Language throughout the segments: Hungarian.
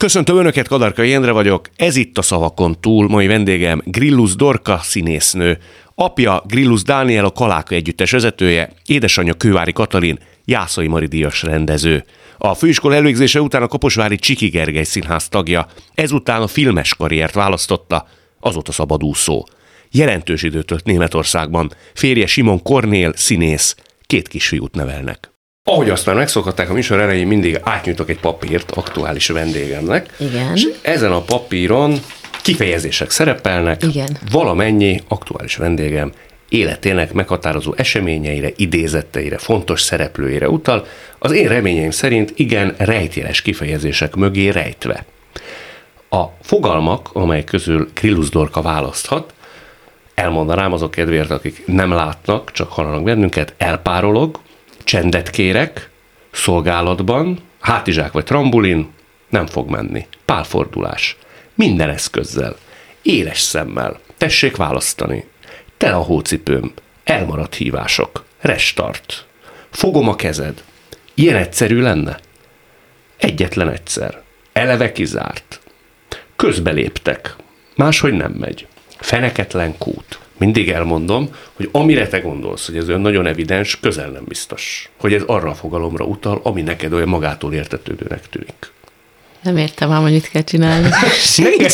Köszöntöm Önöket, Kadarka Jendre vagyok, ez itt a szavakon túl, mai vendégem Grillus Dorka színésznő, apja Grillus Dániel a Kaláka együttes vezetője, édesanyja Kővári Katalin, Jászai Mari díjas rendező. A főiskola előgzése után a Kaposvári Csiki Gergely színház tagja, ezután a filmes karriert választotta, azóta szabadúszó. Jelentős időt tölt Németországban, férje Simon Kornél, színész, két kisfiút nevelnek. Ahogy azt már megszokhatták a műsor elején, mindig átnyújtok egy papírt aktuális vendégemnek. Igen. És ezen a papíron kifejezések szerepelnek. Igen. Valamennyi aktuális vendégem életének meghatározó eseményeire, idézetteire, fontos szereplőire utal, az én reményeim szerint igen rejtjeles kifejezések mögé rejtve. A fogalmak, amely közül Krillus Dorka választhat, elmondanám azok kedvéért, akik nem látnak, csak hallanak bennünket, elpárolog, csendet kérek, szolgálatban, hátizsák vagy trambulin, nem fog menni. Pálfordulás. Minden eszközzel. Éles szemmel. Tessék választani. Te a hócipőm. Elmaradt hívások. Restart. Fogom a kezed. Ilyen egyszerű lenne? Egyetlen egyszer. Eleve kizárt. Közbeléptek. Máshogy nem megy. Feneketlen kút. Mindig elmondom, hogy amire te gondolsz, hogy ez olyan nagyon evidens, közel nem biztos. Hogy ez arra a fogalomra utal, ami neked olyan magától értetődőnek tűnik. Nem értem ám, hogy mit kell csinálni. Neked,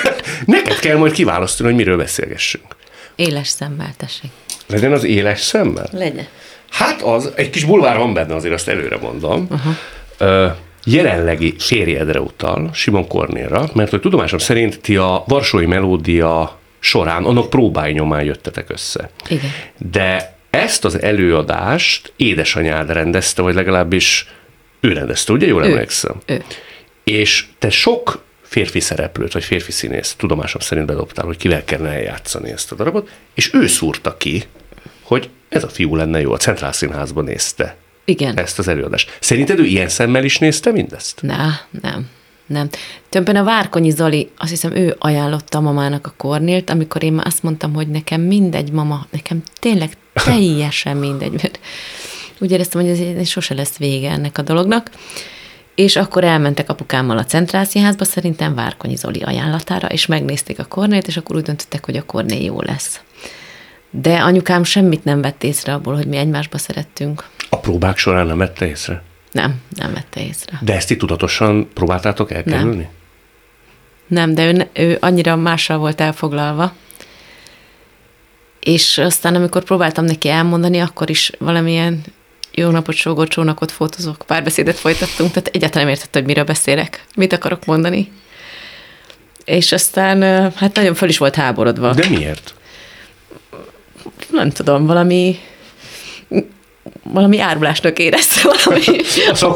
neked kell majd kiválasztani, hogy miről beszélgessünk. Éles szemmel, tessék. Legyen az éles szemmel? Legyen. Hát az, egy kis bulvár van benne, azért azt előre mondom. Uh-huh. jelenlegi férjedre utal, Simon Kornélra, mert hogy tudomásom szerint ti a Varsói Melódia során, annak próbái nyomán jöttetek össze. Igen. De ezt az előadást édesanyád rendezte, vagy legalábbis ő rendezte, ugye? Jól Ő. emlékszem. Ő. És te sok férfi szereplőt, vagy férfi színész tudomásom szerint bedobtál, hogy kivel kellene eljátszani ezt a darabot, és ő szúrta ki, hogy ez a fiú lenne jó. A Centrál Színházban nézte Igen. ezt az előadást. Szerinted ő ilyen szemmel is nézte mindezt? Na, nem. Nem. Többen a Várkonyi Zoli, azt hiszem ő ajánlotta a mamának a Kornélt, amikor én már azt mondtam, hogy nekem mindegy, mama, nekem tényleg teljesen mindegy, mert úgy éreztem, hogy ez, sose lesz vége ennek a dolognak. És akkor elmentek apukámmal a Centrálszínházba, szerintem Várkonyi Zoli ajánlatára, és megnézték a Kornélt, és akkor úgy döntöttek, hogy a Kornél jó lesz. De anyukám semmit nem vett észre abból, hogy mi egymásba szerettünk. A próbák során nem vette észre? Nem, nem vette észre. De ezt ti tudatosan próbáltátok elkerülni? Nem, de ő, ő annyira mással volt elfoglalva. És aztán, amikor próbáltam neki elmondani, akkor is valamilyen jó napot, sógor, csónakot fotózok, párbeszédet folytattunk, tehát egyáltalán nem értette, hogy miről beszélek, mit akarok mondani. És aztán hát nagyon föl is volt háborodva. De miért? Nem tudom, valami valami árulásnak érezte, valami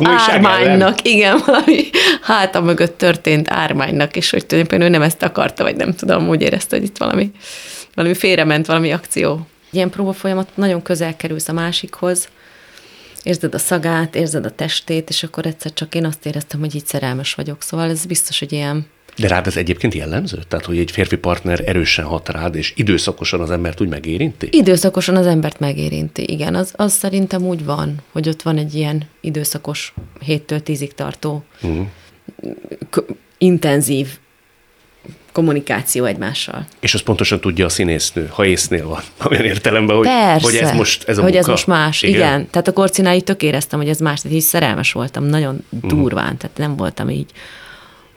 ármánynak, igen, valami háta mögött történt ármánynak, és hogy tulajdonképpen ő nem ezt akarta, vagy nem tudom, úgy érezte, hogy itt valami, valami félrement, valami akció. Ilyen próba folyamat nagyon közel kerülsz a másikhoz, érzed a szagát, érzed a testét, és akkor egyszer csak én azt éreztem, hogy így szerelmes vagyok. Szóval ez biztos, hogy ilyen De rád ez egyébként jellemző? Tehát, hogy egy férfi partner erősen hat rád, és időszakosan az embert úgy megérinti? Időszakosan az embert megérinti, igen. Az, az szerintem úgy van, hogy ott van egy ilyen időszakos, 7-től 10-ig tartó, Uh-huh. k- intenzív kommunikáció egymással. És azt pontosan tudja a színésznő, ha észnél van, olyan értelemben, hogy, Persze, hogy ez most ez a hogy ez munka. most más. Igen. igen. Tehát a korcináig tök éreztem, hogy ez más. Tehát így szerelmes voltam, nagyon durván, tehát nem voltam így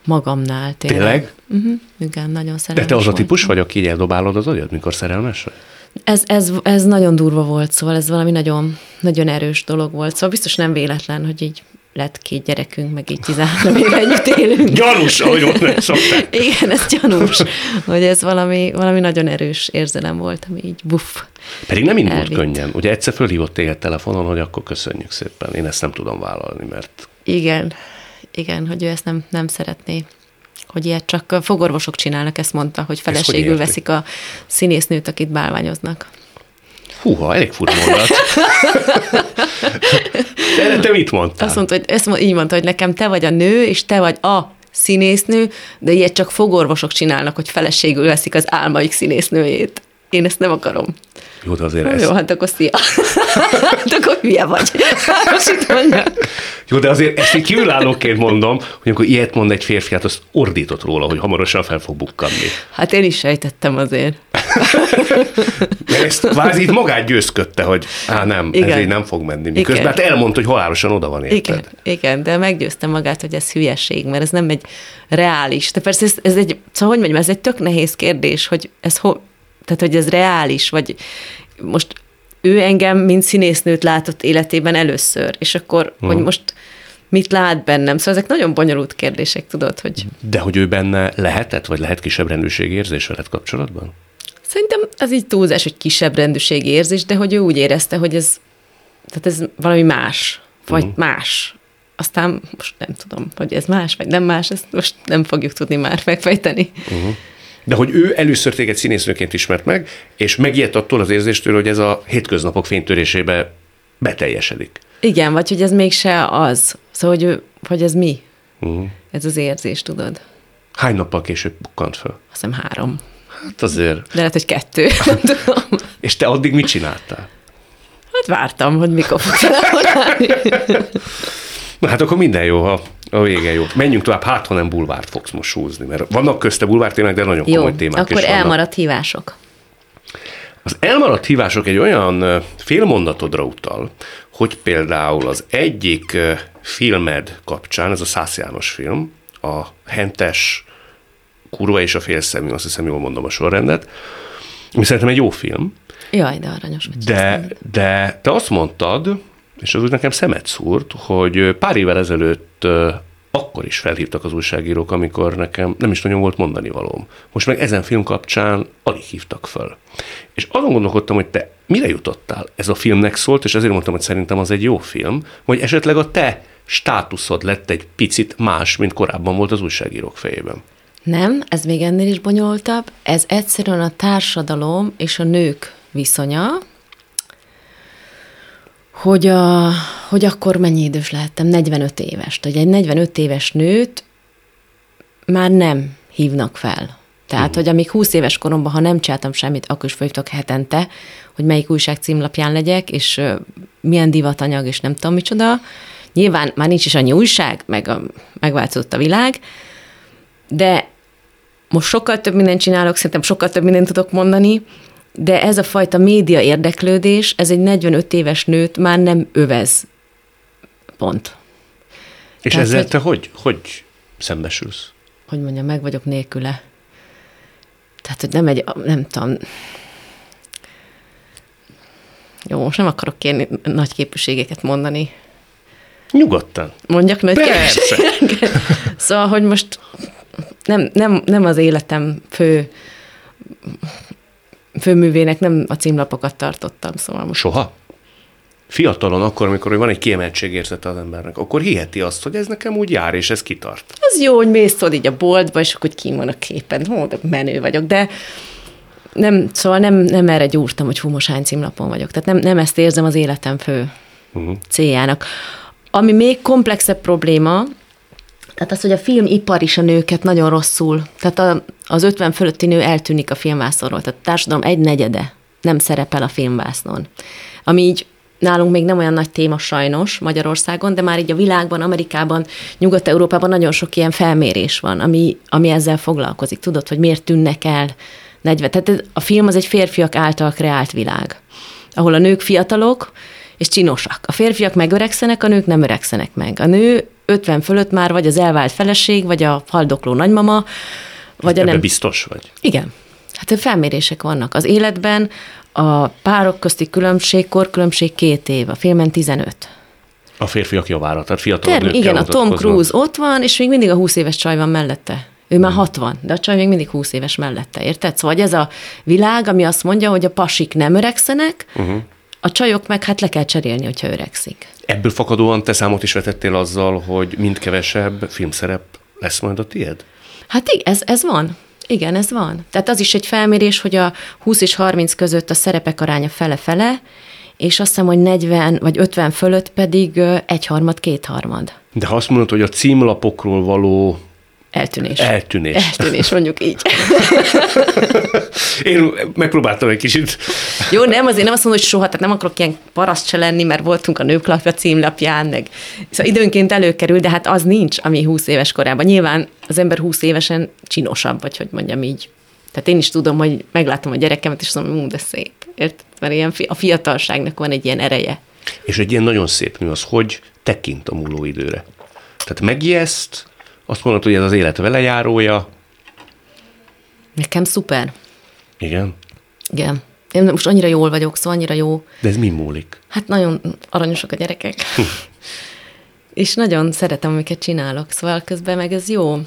magamnál. Tényleg? Tényleg? Uh-huh. Igen, nagyon De szerelmes te az a típus vagy, aki így eldobálod az agyad, mikor szerelmes vagy? Ez, ez, ez nagyon durva volt, szóval ez valami nagyon, nagyon erős dolog volt. Szóval biztos nem véletlen, hogy így lett két gyerekünk, meg így 13 éve együtt élünk. Gyanús, ahogy mondani szokták. Igen, ez gyanús, hogy ez valami, valami nagyon erős érzelem volt, ami így buff. Pedig nem indult Elvitt. könnyen. Ugye egyszer fölhívott téged telefonon, hogy akkor köszönjük szépen. Én ezt nem tudom vállalni, mert Igen, igen, hogy ő ezt nem, nem szeretné. Hogy ilyet csak fogorvosok csinálnak, ezt mondta, hogy hogy feleségül érti? veszik a színésznőt, akit bálványoznak. húha, elég fura mondat. De te mit mondtál? Azt mondta, hogy ezt így mondta, hogy nekem te vagy a nő, és te vagy a színésznő, de ilyet csak fogorvosok csinálnak, hogy feleségül veszik az álmaik színésznőjét. Én ezt nem akarom. Jó, de azért Jó, ez... hát akkor szia. hát akkor hülye vagy. Most itt mondja. Jó, de azért ezt így kívülállóként mondom, hogy amikor ilyet mond egy férfi, hát azt ordított róla, hogy hamarosan fel fog bukkanni. Hát én is sejtettem azért. Mert ezt kvázi itt magát győzködte, hogy á nem, Igen. ez így nem fog menni. Miközben Igen. hát elmondta, hogy halálosan oda van érted. Igen, igen, de meggyőztem magát, hogy ez hülyeség, mert ez nem egy reális. De persze ez, ez egy, szóval hogy mondjam, ez egy tök nehéz kérdés, hogy ez ho, tehát hogy ez reális, vagy most ő engem, mint színésznőt látott életében először, és akkor, hmm. hogy most mit lát bennem. Szóval ezek nagyon bonyolult kérdések, tudod, hogy De hogy ő benne lehetett, vagy lehet kisebb rendőrségi érzés veled kapcsolatban? szerintem ez így túlzás, hogy kisebb rendőrségi érzés, de hogy ő úgy érezte, hogy ez, tehát ez valami más, vagy uh-huh. más. Aztán most nem tudom, hogy ez más, vagy nem más, ezt most nem fogjuk tudni már megfejteni. Uh-huh. De hogy ő először téged színésznőként ismert meg, és megijedt attól az érzéstől, hogy ez a hétköznapok fénytörésébe beteljesedik. Igen, vagy hogy ez mégse az. Szóval, hogy, hogy ez mi? Uh-huh. Ez az érzés, tudod? Hány nappal később bukkant fel? Azt hiszem három. Hát azért. De lehet, hogy kettő. Tudom. És te addig mit csináltál? Hát vártam, hogy mikor fog. Na hát akkor minden jó, ha a vége jó. Menjünk tovább, hát ha nem bulvárt fogsz most húzni, mert vannak közte bulvártémák, de nagyon Jó, komoly témák akkor is vannak. elmaradt hívások. Az elmaradt hívások egy olyan félmondatodra utal, hogy például az egyik filmed kapcsán, ez a Szász János film, a Hentes kurva és a félszemű, azt hiszem jól mondom a sorrendet, ami szerintem egy jó film, Jaj, de aranyos vagy. de, de te azt mondtad, és az úgy nekem szemet szúrt, hogy pár évvel ezelőtt akkor is felhívtak az újságírók, amikor nekem nem is nagyon volt mondani valóm. Most meg ezen film kapcsán alig hívtak föl. És azon gondolkodtam, hogy te mire jutottál? Ez a filmnek szólt, és ezért mondtam, hogy szerintem az egy jó film, vagy esetleg a te státuszod lett egy picit más, mint korábban volt az újságírók fejében. Nem, ez még ennél is bonyolultabb. Ez egyszerűen a társadalom és a nők viszonya, hogy, a, hogy akkor mennyi idős lehettem, 45 éves. Hogy egy 45 éves nőt már nem hívnak fel. Tehát, uh-huh. hogy amíg 20 éves koromban, ha nem csináltam semmit, akkor is folytok hetente, hogy melyik újság címlapján legyek, és milyen divatanyag, és nem tudom micsoda. Nyilván már nincs is annyi újság, meg a, megváltozott a világ, de most sokkal több mindent csinálok, szerintem sokkal több mindent tudok mondani, de ez a fajta média érdeklődés, ez egy 45 éves nőt már nem övez. Pont. És Tehát, ezzel hogy- te hogy, hogy szembesülsz? Hogy mondjam, meg vagyok nélküle. Tehát, hogy nem egy, nem tudom, jó, most nem akarok kérni nagy képviségeket mondani. Nyugodtan. Mondjak nagy Persze. képviségeket? Szóval, hogy most nem, nem, nem az életem fő főművének nem a címlapokat tartottam, szóval most Soha? Fiatalon akkor, amikor van egy kiemeltségérzete az embernek, akkor hiheti azt, hogy ez nekem úgy jár, és ez kitart. az jó, hogy mész tudod így a boltba, és akkor kín van a képen, hó, de menő vagyok, de nem, szóval nem, nem erre gyúrtam, hogy hú, most hány címlapon vagyok. Tehát nem, nem ezt érzem az életem fő uh-huh. céljának. Ami még komplexebb probléma, tehát az, hogy a filmipar is a nőket nagyon rosszul, tehát a, az 50 fölötti nő eltűnik a filmvászonról, tehát a társadalom egy negyede nem szerepel a filmvásznon. Ami így nálunk még nem olyan nagy téma sajnos Magyarországon, de már így a világban, Amerikában, Nyugat-Európában nagyon sok ilyen felmérés van, ami, ami ezzel foglalkozik. Tudod, hogy miért tűnnek el 40. Tehát a film az egy férfiak által kreált világ, ahol a nők fiatalok és csinosak. A férfiak megöregszenek, a nők nem öregszenek meg. A nő 50 fölött már vagy az elvált feleség, vagy a haldokló nagymama, vagy a Ebben nem... biztos vagy? Igen. Hát felmérések vannak. Az életben a párok közti különbség, korkülönbség két év, a filmen 15. A férfiak javára, tehát fiatal Term, igen, a Tom Cruise ott van, és még mindig a 20 éves csaj van mellette. Ő már 60, de a csaj még mindig 20 éves mellette, érted? Szóval ez a világ, ami azt mondja, hogy a pasik nem öregszenek, uh-huh. A csajok meg hát le kell cserélni, hogyha öregszik. Ebből fakadóan te számot is vetettél azzal, hogy mind kevesebb filmszerep lesz majd a tied? Hát igen, ez, ez van. Igen, ez van. Tehát az is egy felmérés, hogy a 20 és 30 között a szerepek aránya fele-fele, és azt hiszem, hogy 40 vagy 50 fölött pedig egyharmad, kétharmad. De ha azt mondod, hogy a címlapokról való Eltűnés. Eltűnés. Eltűnés, mondjuk így. Én megpróbáltam egy kicsit. Jó, nem, azért nem azt mondom, hogy soha, tehát nem akarok ilyen paraszt se lenni, mert voltunk a nőklapja címlapján, meg szóval időnként előkerül, de hát az nincs, ami 20 éves korában. Nyilván az ember 20 évesen csinosabb, vagy hogy mondjam így. Tehát én is tudom, hogy meglátom a gyerekemet, és mondom, hogy de szép. Érted? Mert ilyen a fiatalságnak van egy ilyen ereje. És egy ilyen nagyon szép nő az, hogy tekint a múló időre. Tehát megijeszt, azt mondod, hogy ez az élet velejárója. Nekem szuper. Igen. Igen. Én most annyira jól vagyok, szóval annyira jó. De ez mi múlik? Hát nagyon aranyosak a gyerekek. és nagyon szeretem, amiket csinálok, szóval közben meg ez jó.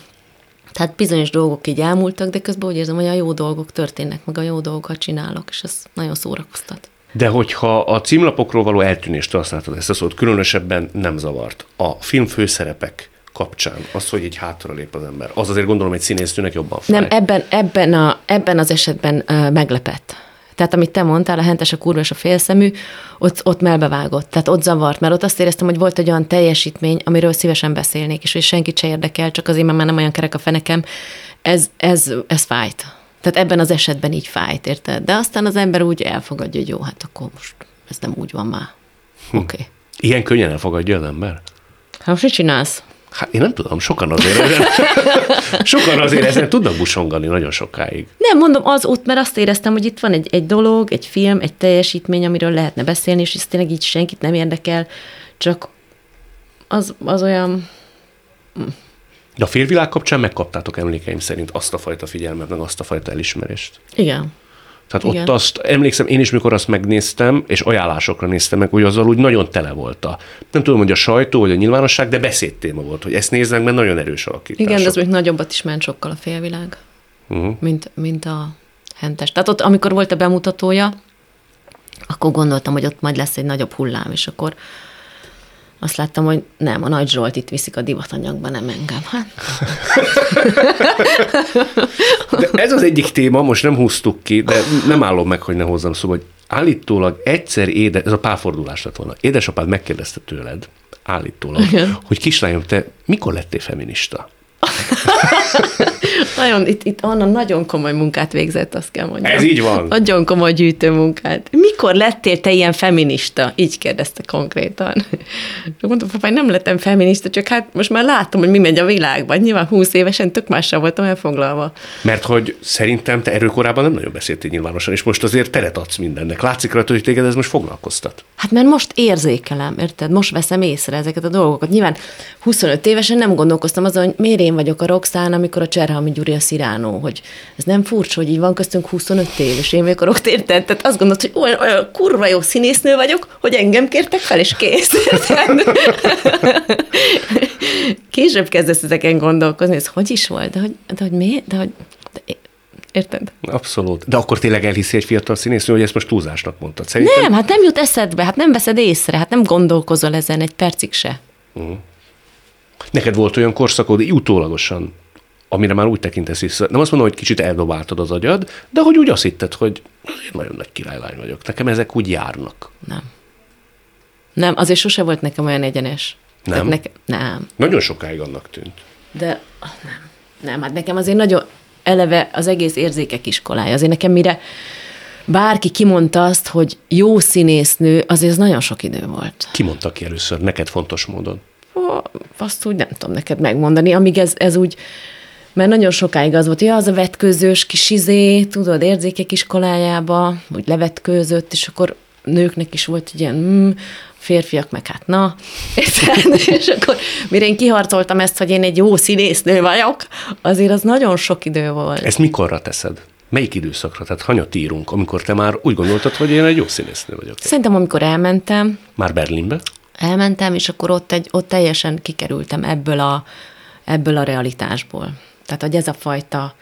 Tehát bizonyos dolgok így elmúltak, de közben úgy érzem, hogy a jó dolgok történnek, meg a jó dolgokat csinálok, és ez nagyon szórakoztat. De hogyha a címlapokról való eltűnést használtad ezt a szót, különösebben nem zavart. A film főszerepek kapcsán, az, hogy egy hátra lép az ember, az azért gondolom egy színésznőnek jobban fáj. Nem, ebben, ebben, a, ebben az esetben uh, meglepett. Tehát amit te mondtál, a hentes, a kurva és a félszemű, ott, ott melbevágott. Tehát ott zavart, mert ott azt éreztem, hogy volt egy olyan teljesítmény, amiről szívesen beszélnék, és hogy senkit se érdekel, csak azért, mert már nem olyan kerek a fenekem. Ez, ez, ez fájt. Tehát ebben az esetben így fájt, érted? De aztán az ember úgy elfogadja, hogy jó, hát akkor most ez nem úgy van már. Hm. Oké. Okay. Ilyen könnyen elfogadja az ember? Hát most mit csinálsz? Hát én nem tudom, sokan azért ezen, sokan azért ezen tudnak busongani nagyon sokáig. Nem, mondom, az ott, mert azt éreztem, hogy itt van egy, egy dolog, egy film, egy teljesítmény, amiről lehetne beszélni, és ez tényleg így senkit nem érdekel, csak az, az olyan... De a félvilág kapcsán megkaptátok emlékeim szerint azt a fajta figyelmet, meg azt a fajta elismerést. Igen. Tehát Igen. ott azt, emlékszem, én is mikor azt megnéztem, és ajánlásokra néztem meg, hogy azzal úgy nagyon tele volt a, nem tudom, hogy a sajtó, vagy a nyilvánosság, de beszédtéma volt, hogy ezt néznek, mert nagyon erős alakítás. Igen, de az még nagyobbat is ment sokkal a félvilág, uh-huh. mint, mint a hentes. Tehát ott, amikor volt a bemutatója, akkor gondoltam, hogy ott majd lesz egy nagyobb hullám, és akkor azt láttam, hogy nem, a Nagy Zsolt itt viszik a divatanyagba, nem engem. Hát. De ez az egyik téma, most nem húztuk ki, de nem állom meg, hogy ne hozzam szó, hogy állítólag egyszer éde, ez a párfordulás lett volna, édesapád megkérdezte tőled, állítólag, Igen. hogy kislányom, te mikor lettél feminista? nagyon, itt, itt Anna nagyon komoly munkát végzett, azt kell mondjam. Ez így van. Nagyon komoly gyűjtő munkát. Mikor lettél te ilyen feminista? Így kérdezte konkrétan. Mondtam, papány, nem lettem feminista, csak hát most már látom, hogy mi megy a világban. Nyilván 20 évesen tök mással voltam elfoglalva. Mert hogy szerintem te erőkorában nem nagyon beszéltél nyilvánosan, és most azért teret adsz mindennek. Látszik rajta, hogy téged ez most foglalkoztat. Hát mert most érzékelem, érted? Most veszem észre ezeket a dolgokat. Nyilván 25 évesen nem gondolkoztam azon, hogy miért én vagyok a rokszán, amikor a Cserhalmi Gyuri a Sziránó, hogy ez nem furcsa, hogy így van köztünk 25 év, és én vagyok a érted? Tehát azt gondolod, hogy olyan, olyan kurva jó színésznő vagyok, hogy engem kértek fel, és kész. Később kezdesz ezeken gondolkozni, ez hogy is volt, de hogy, de hogy miért, de hogy de Érted? Abszolút. De akkor tényleg elhiszi egy fiatal színésznő, hogy ezt most túlzásnak mondtad. Szerintem... Nem, hát nem jut eszedbe, hát nem veszed észre, hát nem gondolkozol ezen egy percig se. Uh-huh. Neked volt olyan korszakod, utólagosan, amire már úgy tekintesz vissza. Nem azt mondom, hogy kicsit eldobáltad az agyad, de hogy úgy azt hitted, hogy én nagyon nagy királylány vagyok. Nekem ezek úgy járnak. Nem. Nem, azért sose volt nekem olyan egyenes. Nem? Neke, nem. Nagyon sokáig annak tűnt. De ah, nem. Nem, hát nekem azért nagyon eleve az egész érzékek iskolája. Azért nekem mire bárki kimondta azt, hogy jó színésznő, azért ez nagyon sok idő volt. Ki mondta ki először, neked fontos módon? Azt úgy nem tudom neked megmondani, amíg ez, ez úgy, mert nagyon sokáig az volt, hogy az a vetkőzős kis izé, tudod, érzékek iskolájába, úgy levetkőzött, és akkor nőknek is volt egy ilyen, mm, férfiak meg hát na, és akkor mire én kiharcoltam ezt, hogy én egy jó színésznő vagyok, azért az nagyon sok idő volt. Ezt mikorra teszed? Melyik időszakra? Tehát hanyat írunk, amikor te már úgy gondoltad, hogy én egy jó színésznő vagyok? Szerintem, amikor elmentem. Már Berlinbe? Elmentem, és akkor ott, egy, ott teljesen kikerültem ebből a, ebből a realitásból. Tehát, hogy ez a fajta,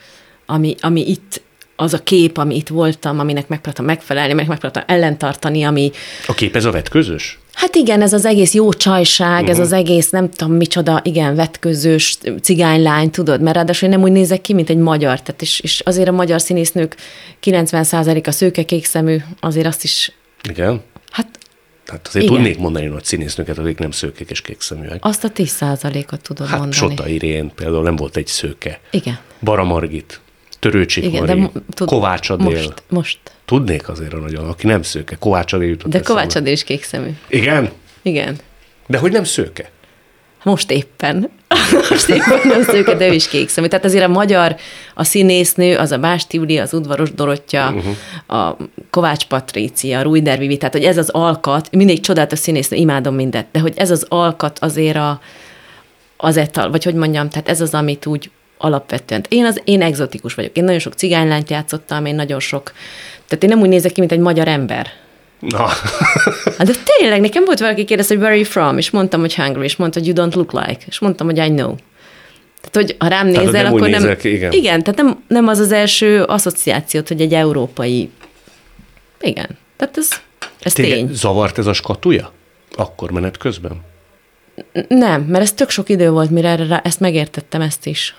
ami, ami itt, az a kép, ami itt voltam, aminek megpróbáltam megfelelni, meg megpróbáltam ellentartani, ami... A kép ez a vetközös? Hát igen, ez az egész jó csajság, uh-huh. ez az egész nem tudom micsoda, igen, vetközős cigánylány, tudod, mert ráadásul én nem úgy nézek ki, mint egy magyar, tehát és, és azért a magyar színésznők 90%-a szőke kékszemű, azért azt is... Igen? Hát Tehát azért Igen. tudnék mondani nagy színésznőket, akik nem szőkék és kékszeműek. Azt a 10%-ot tudod Hát mondani. Sota Irén például nem volt egy szőke. Igen. Bara Margit, Törőcsik Igen, Mari, de tud, Kovács Adél. Most, most. Tudnék azért a nagyon, aki nem szőke. Kovács Adél jutott De eszembe. Kovács Adél is kék szemű. Igen? Igen. De hogy nem szőke? Most éppen. Most éppen nem szőke, de ő is kék szemű. Tehát azért a magyar, a színésznő, az a Básti Uli, az udvaros Dorottya, uh-huh. a Kovács Patrícia, a Rújder Vivi, tehát hogy ez az alkat, mindig csodálatos színésznő, imádom mindet, de hogy ez az alkat azért a, az etal, vagy hogy mondjam, tehát ez az, amit úgy alapvetően. Én, az, én exotikus vagyok. Én nagyon sok cigánylányt játszottam, én nagyon sok, tehát én nem úgy nézek ki, mint egy magyar ember. Na, Hát de tényleg, nekem volt valaki kérdezte, hogy where are you from, és mondtam, hogy hungry, és mondta, hogy you don't look like, és mondtam, hogy I know. Tehát, hogy ha rám Tehát, nézel, úgy akkor nem... nézel ki, igen. igen, tehát nem, nem az az első asszociációt, hogy egy európai... Igen, tehát ez, ez tény. téged zavart ez a skatuja? Akkor menet közben? Nem, mert ez tök sok idő volt, mire erre, ezt megértettem ezt is.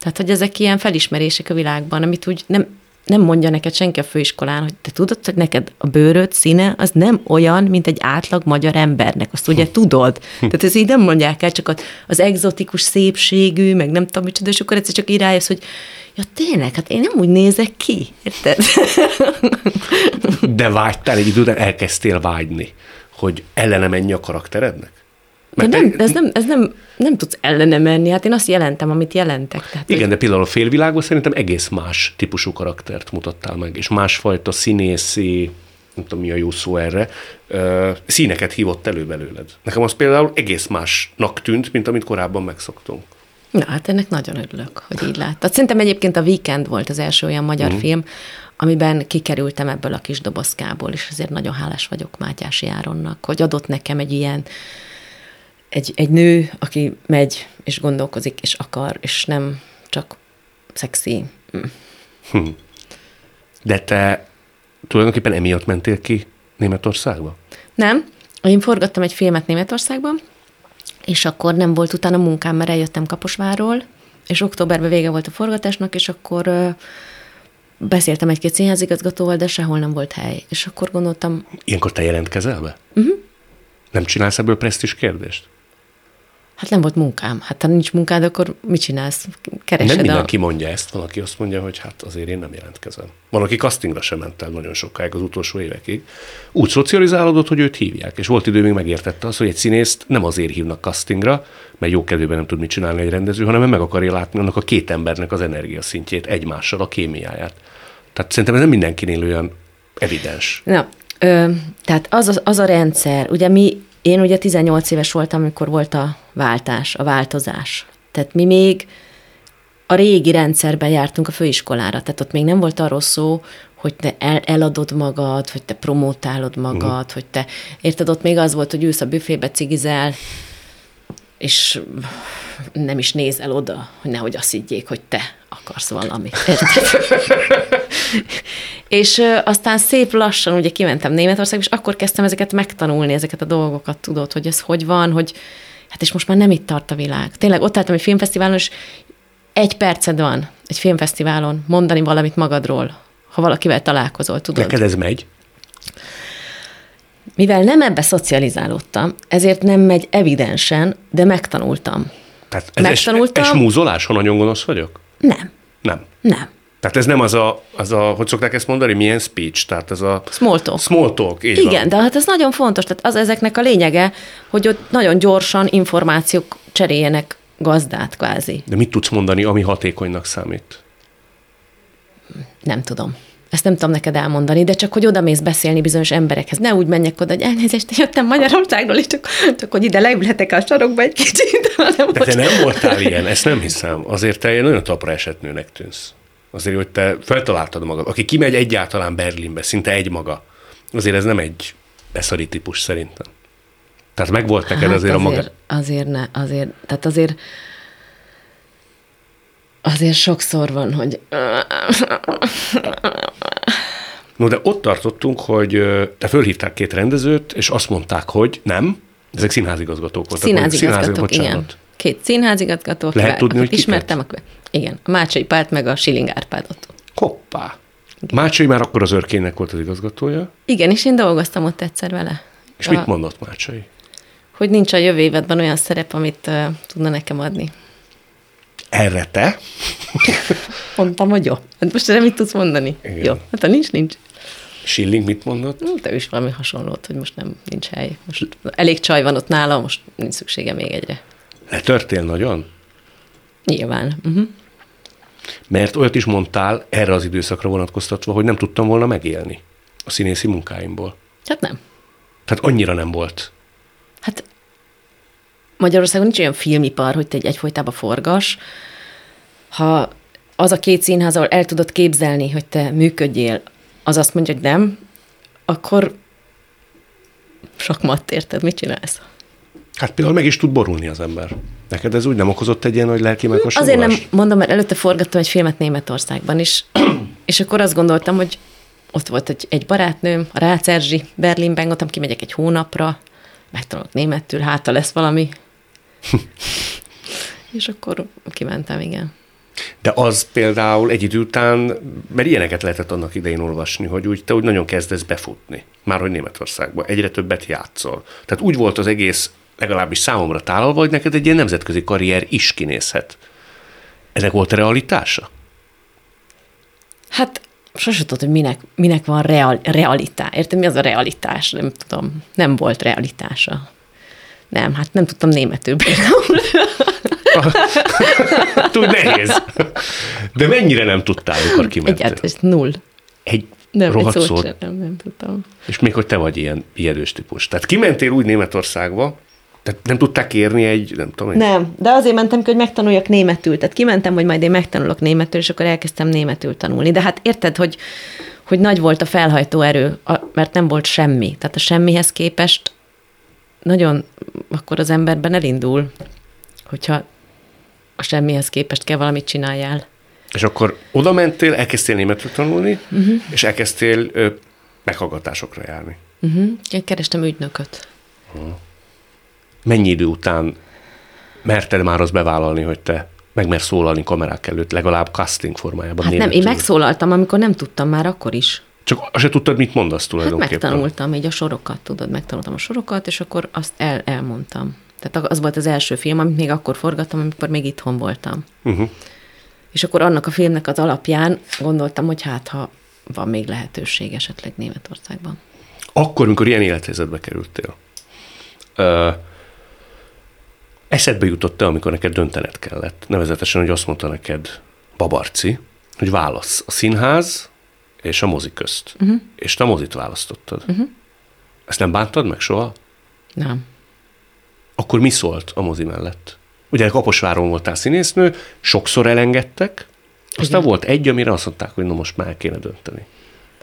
Tehát, hogy ezek ilyen felismerések a világban, amit úgy nem, nem mondja neked senki a főiskolán, hogy te tudod, hogy neked a bőröd színe az nem olyan, mint egy átlag magyar embernek. Azt ugye tudod. Tehát ez így nem mondják el, csak az, exotikus szépségű, meg nem tudom micsoda, és akkor egyszer csak így rájössz, hogy ja tényleg, hát én nem úgy nézek ki. Érted? De vágytál egy idő után, elkezdtél vágyni, hogy ellene menj a karakterednek? De te- nem, de ez nem, ez nem, nem tudsz ellene menni, hát én azt jelentem, amit jelentek. Tehát, Igen, de például a félvilágban szerintem egész más típusú karaktert mutattál meg, és másfajta színészi, nem tudom mi a jó szó erre, színeket hívott elő belőled. Nekem az például egész másnak tűnt, mint amit korábban megszoktunk. Na, hát ennek nagyon örülök, hogy így láttad. Szerintem egyébként a Weekend volt az első olyan magyar mm. film, amiben kikerültem ebből a kis dobozkából, és ezért nagyon hálás vagyok Mátyási Áronnak, hogy adott nekem egy ilyen, egy, egy nő, aki megy, és gondolkozik, és akar, és nem csak szexi. Mm. De te tulajdonképpen emiatt mentél ki Németországba? Nem, én forgattam egy filmet Németországban, és akkor nem volt utána munkám, mert eljöttem Kaposvárról, és októberben vége volt a forgatásnak, és akkor beszéltem egy-két színházigazgatóval, de sehol nem volt hely. És akkor gondoltam, Ilyenkor te jelentkezel be? Uh-huh. Nem csinálsz ebből presztis kérdést? Hát nem volt munkám. Hát ha nincs munkád, akkor mit csinálsz? Keresed nem a... mindenki mondja ezt, van, aki azt mondja, hogy hát azért én nem jelentkezem. Van, aki castingra sem ment el nagyon sokáig az utolsó évekig. Úgy szocializálódott, hogy őt hívják, és volt idő, még megértette azt, hogy egy színészt nem azért hívnak castingra, mert jó kedvében nem tud mit csinálni egy rendező, hanem meg akarja látni annak a két embernek az energiaszintjét, egymással, a kémiáját. Tehát szerintem ez nem mindenkinél olyan evidens. Na, ö, tehát az, az, az a rendszer, ugye mi, én ugye 18 éves voltam, amikor volt a váltás, a változás. Tehát mi még a régi rendszerben jártunk a főiskolára, tehát ott még nem volt arról szó, hogy te el, eladod magad, hogy te promótálod magad, uh-huh. hogy te, érted, ott még az volt, hogy ülsz a büfébe, cigizel, és nem is nézel oda, hogy nehogy azt higgyék, hogy te akarsz valamit. Érted? és aztán szép lassan ugye kimentem Németországba, és akkor kezdtem ezeket megtanulni, ezeket a dolgokat, tudod, hogy ez hogy van, hogy hát és most már nem itt tart a világ. Tényleg ott álltam egy filmfesztiválon, és egy perced van egy filmfesztiválon mondani valamit magadról, ha valakivel találkozol, tudod. Neked ez megy? Mivel nem ebbe szocializálódtam, ezért nem megy evidensen, de megtanultam. Tehát ez es, Megtanultam. es múzolás, ha nagyon gonosz vagyok? Nem, Nem. nem. Tehát ez nem az a, az a, hogy szokták ezt mondani, milyen speech, tehát ez a Small talk. small talk, így Igen, van. de hát ez nagyon fontos, tehát az ezeknek a lényege, hogy ott nagyon gyorsan információk cseréljenek gazdát kvázi. De mit tudsz mondani, ami hatékonynak számít? Nem tudom. Ezt nem tudom neked elmondani, de csak hogy oda mész beszélni bizonyos emberekhez. Ne úgy menjek oda, hogy elnézést, én jöttem Magyarországról, és csak, csak hogy ide leülhetek a sarokba egy kicsit. hanem De te nem voltál ilyen, ezt nem hiszem. Azért te egy nagyon tapra esetnőnek tűnsz. Azért, hogy te feltaláltad magad. Aki kimegy egyáltalán Berlinbe, szinte egy maga, azért ez nem egy beszari típus szerintem. Tehát megvolt neked Hát azért, a maga... azért, azért ne, azért, tehát azért azért sokszor van, hogy No, de ott tartottunk, hogy te fölhívták két rendezőt, és azt mondták, hogy nem, ezek színházigazgatók voltak. színházigazgatók, bocsánat. igen. Két színházigazgató, Lehet tudni, hogy akit kiket? Igen, a Mácsai Párt meg a Schilling Árpádot. Hoppá. Mácsai már akkor az örkénynek volt az igazgatója, Igen, és én dolgoztam ott egyszer vele. És mit mondott Mácsai? Hogy nincs a jövő évedben olyan szerep, amit uh, tudna nekem adni. Erre te? Mondtam, hogy jó. Hát most erre mit tudsz mondani? Igen. Jó. Hát ha nincs, nincs. Schilling mit mondott? Hm, Te is valami hasonlót, hogy most nem nincs hely. Most elég csaj van ott nála, most nincs szüksége még egyre. Letörtél nagyon? Nyilván. Uh-huh. Mert olyat is mondtál erre az időszakra vonatkoztatva, hogy nem tudtam volna megélni a színészi munkáimból. Hát nem. Tehát annyira nem volt. Hát Magyarországon nincs olyan filmipar, hogy te egy egyfolytában forgas. Ha az a két színház, ahol el tudod képzelni, hogy te működjél, az azt mondja, hogy nem, akkor sok matt, érted? Mit csinálsz? Hát például meg is tud borulni az ember. Neked ez úgy nem okozott egy ilyen nagy lelki Azért nem mondom, mert előtte forgattam egy filmet Németországban is, és akkor azt gondoltam, hogy ott volt egy, egy barátnőm, a Rácz Erzsi, Berlinben, gondoltam, kimegyek egy hónapra, megtanulok németül, hát ha lesz valami. és akkor kimentem, igen. De az például egy idő után, mert ilyeneket lehetett annak idején olvasni, hogy úgy, te úgy nagyon kezdesz befutni, már hogy Németországban, egyre többet játszol. Tehát úgy volt az egész, legalábbis számomra tálalva, hogy neked egy ilyen nemzetközi karrier is kinézhet. Ennek volt realitása? Hát sose tudod, hogy minek, minek van real, realitás. Érted, mi az a realitás? Nem tudom. Nem volt realitása. Nem, hát nem tudtam németül például. Túl nehéz. De mennyire nem tudtál, amikor kimentél? Egyáltalán, ez null. Egy Nem, rohadt egy szót szót. sem, nem, nem tudtam. És még hogy te vagy ilyen ijedős típus. Tehát kimentél úgy Németországba, tehát nem tudták kérni egy, nem tudom, egy Nem, de azért mentem ki, hogy megtanuljak németül. Tehát kimentem, hogy majd én megtanulok németül, és akkor elkezdtem németül tanulni. De hát érted, hogy, hogy nagy volt a felhajtó erő, a- mert nem volt semmi. Tehát a semmihez képest nagyon akkor az emberben elindul, hogyha a semmihez képest kell valamit csináljál. És akkor oda mentél, elkezdtél németül tanulni, uh-huh. és elkezdtél ö, meghallgatásokra járni. Uh-huh. Én kerestem ügynököt. Mennyi idő után merted már azt bevállalni, hogy te meg mersz szólalni kamerák előtt, legalább casting formájában Hát nem, én megszólaltam, amikor nem tudtam már akkor is. Csak se tudtad, mit mondasz Hát tulajdonképpen. megtanultam így a sorokat, tudod, megtanultam a sorokat, és akkor azt el, elmondtam. Tehát az volt az első film, amit még akkor forgattam, amikor még itthon voltam. Uh-huh. És akkor annak a filmnek az alapján gondoltam, hogy hát, ha van még lehetőség esetleg Németországban. Akkor, amikor ilyen élethelyzetbe kerültél, ö, eszedbe jutott te, amikor neked döntened kellett, nevezetesen, hogy azt mondta neked Babarci, hogy válasz a színház és a mozi közt. Uh-huh. És te a mozit választottad. Uh-huh. Ezt nem bántad meg soha? Nem. Akkor mi szólt a mozi mellett? Ugye Kaposváron voltál színésznő, sokszor elengedtek, aztán Igen. volt egy, amire azt mondták, hogy na most már kéne dönteni.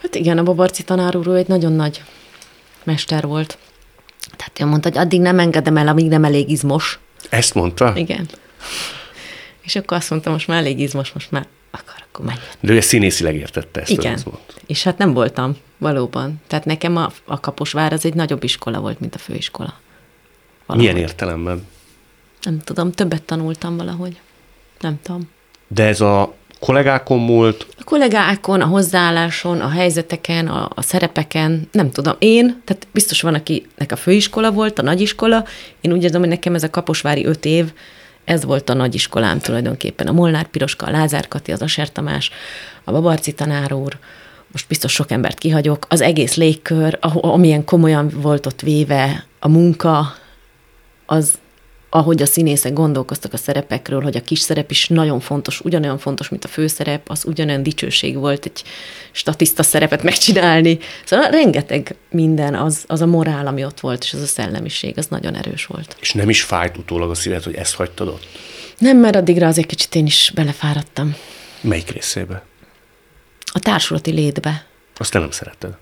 Hát igen, a Babarci tanár úr egy nagyon nagy mester volt. Tehát ő mondta, hogy addig nem engedem el, amíg nem elég izmos. Ezt mondta? Igen. És akkor azt mondtam, most már elég izmos, most már akar, akkor menj. De ő színészileg értette ezt, Igen. mondta. És hát nem voltam, valóban. Tehát nekem a, a Kaposvár az egy nagyobb iskola volt, mint a főiskola. Milyen értelemben? Nem tudom, többet tanultam valahogy. Nem tudom. De ez a kollégákon múlt, A kollégákon, a hozzáálláson, a helyzeteken, a, a szerepeken, nem tudom. Én, tehát biztos van, akinek a főiskola volt, a nagyiskola, én úgy érzem, hogy nekem ez a kaposvári öt év, ez volt a nagyiskolám tulajdonképpen. A Molnár Piroska, a Lázár Kati, az Aser Tamás, a Babarci tanár úr, most biztos sok embert kihagyok, az egész légkör, amilyen komolyan volt ott véve a munka, az, ahogy a színészek gondolkoztak a szerepekről, hogy a kis szerep is nagyon fontos, ugyanolyan fontos, mint a főszerep, az ugyanolyan dicsőség volt egy statiszta szerepet megcsinálni. Szóval rengeteg minden, az, az a morál, ami ott volt, és az a szellemiség, az nagyon erős volt. és nem is fájt utólag a szíved, hogy ezt hagytad ott? Nem, mert addigra azért kicsit én is belefáradtam. Melyik részébe? A társulati létbe. Azt te nem szereted.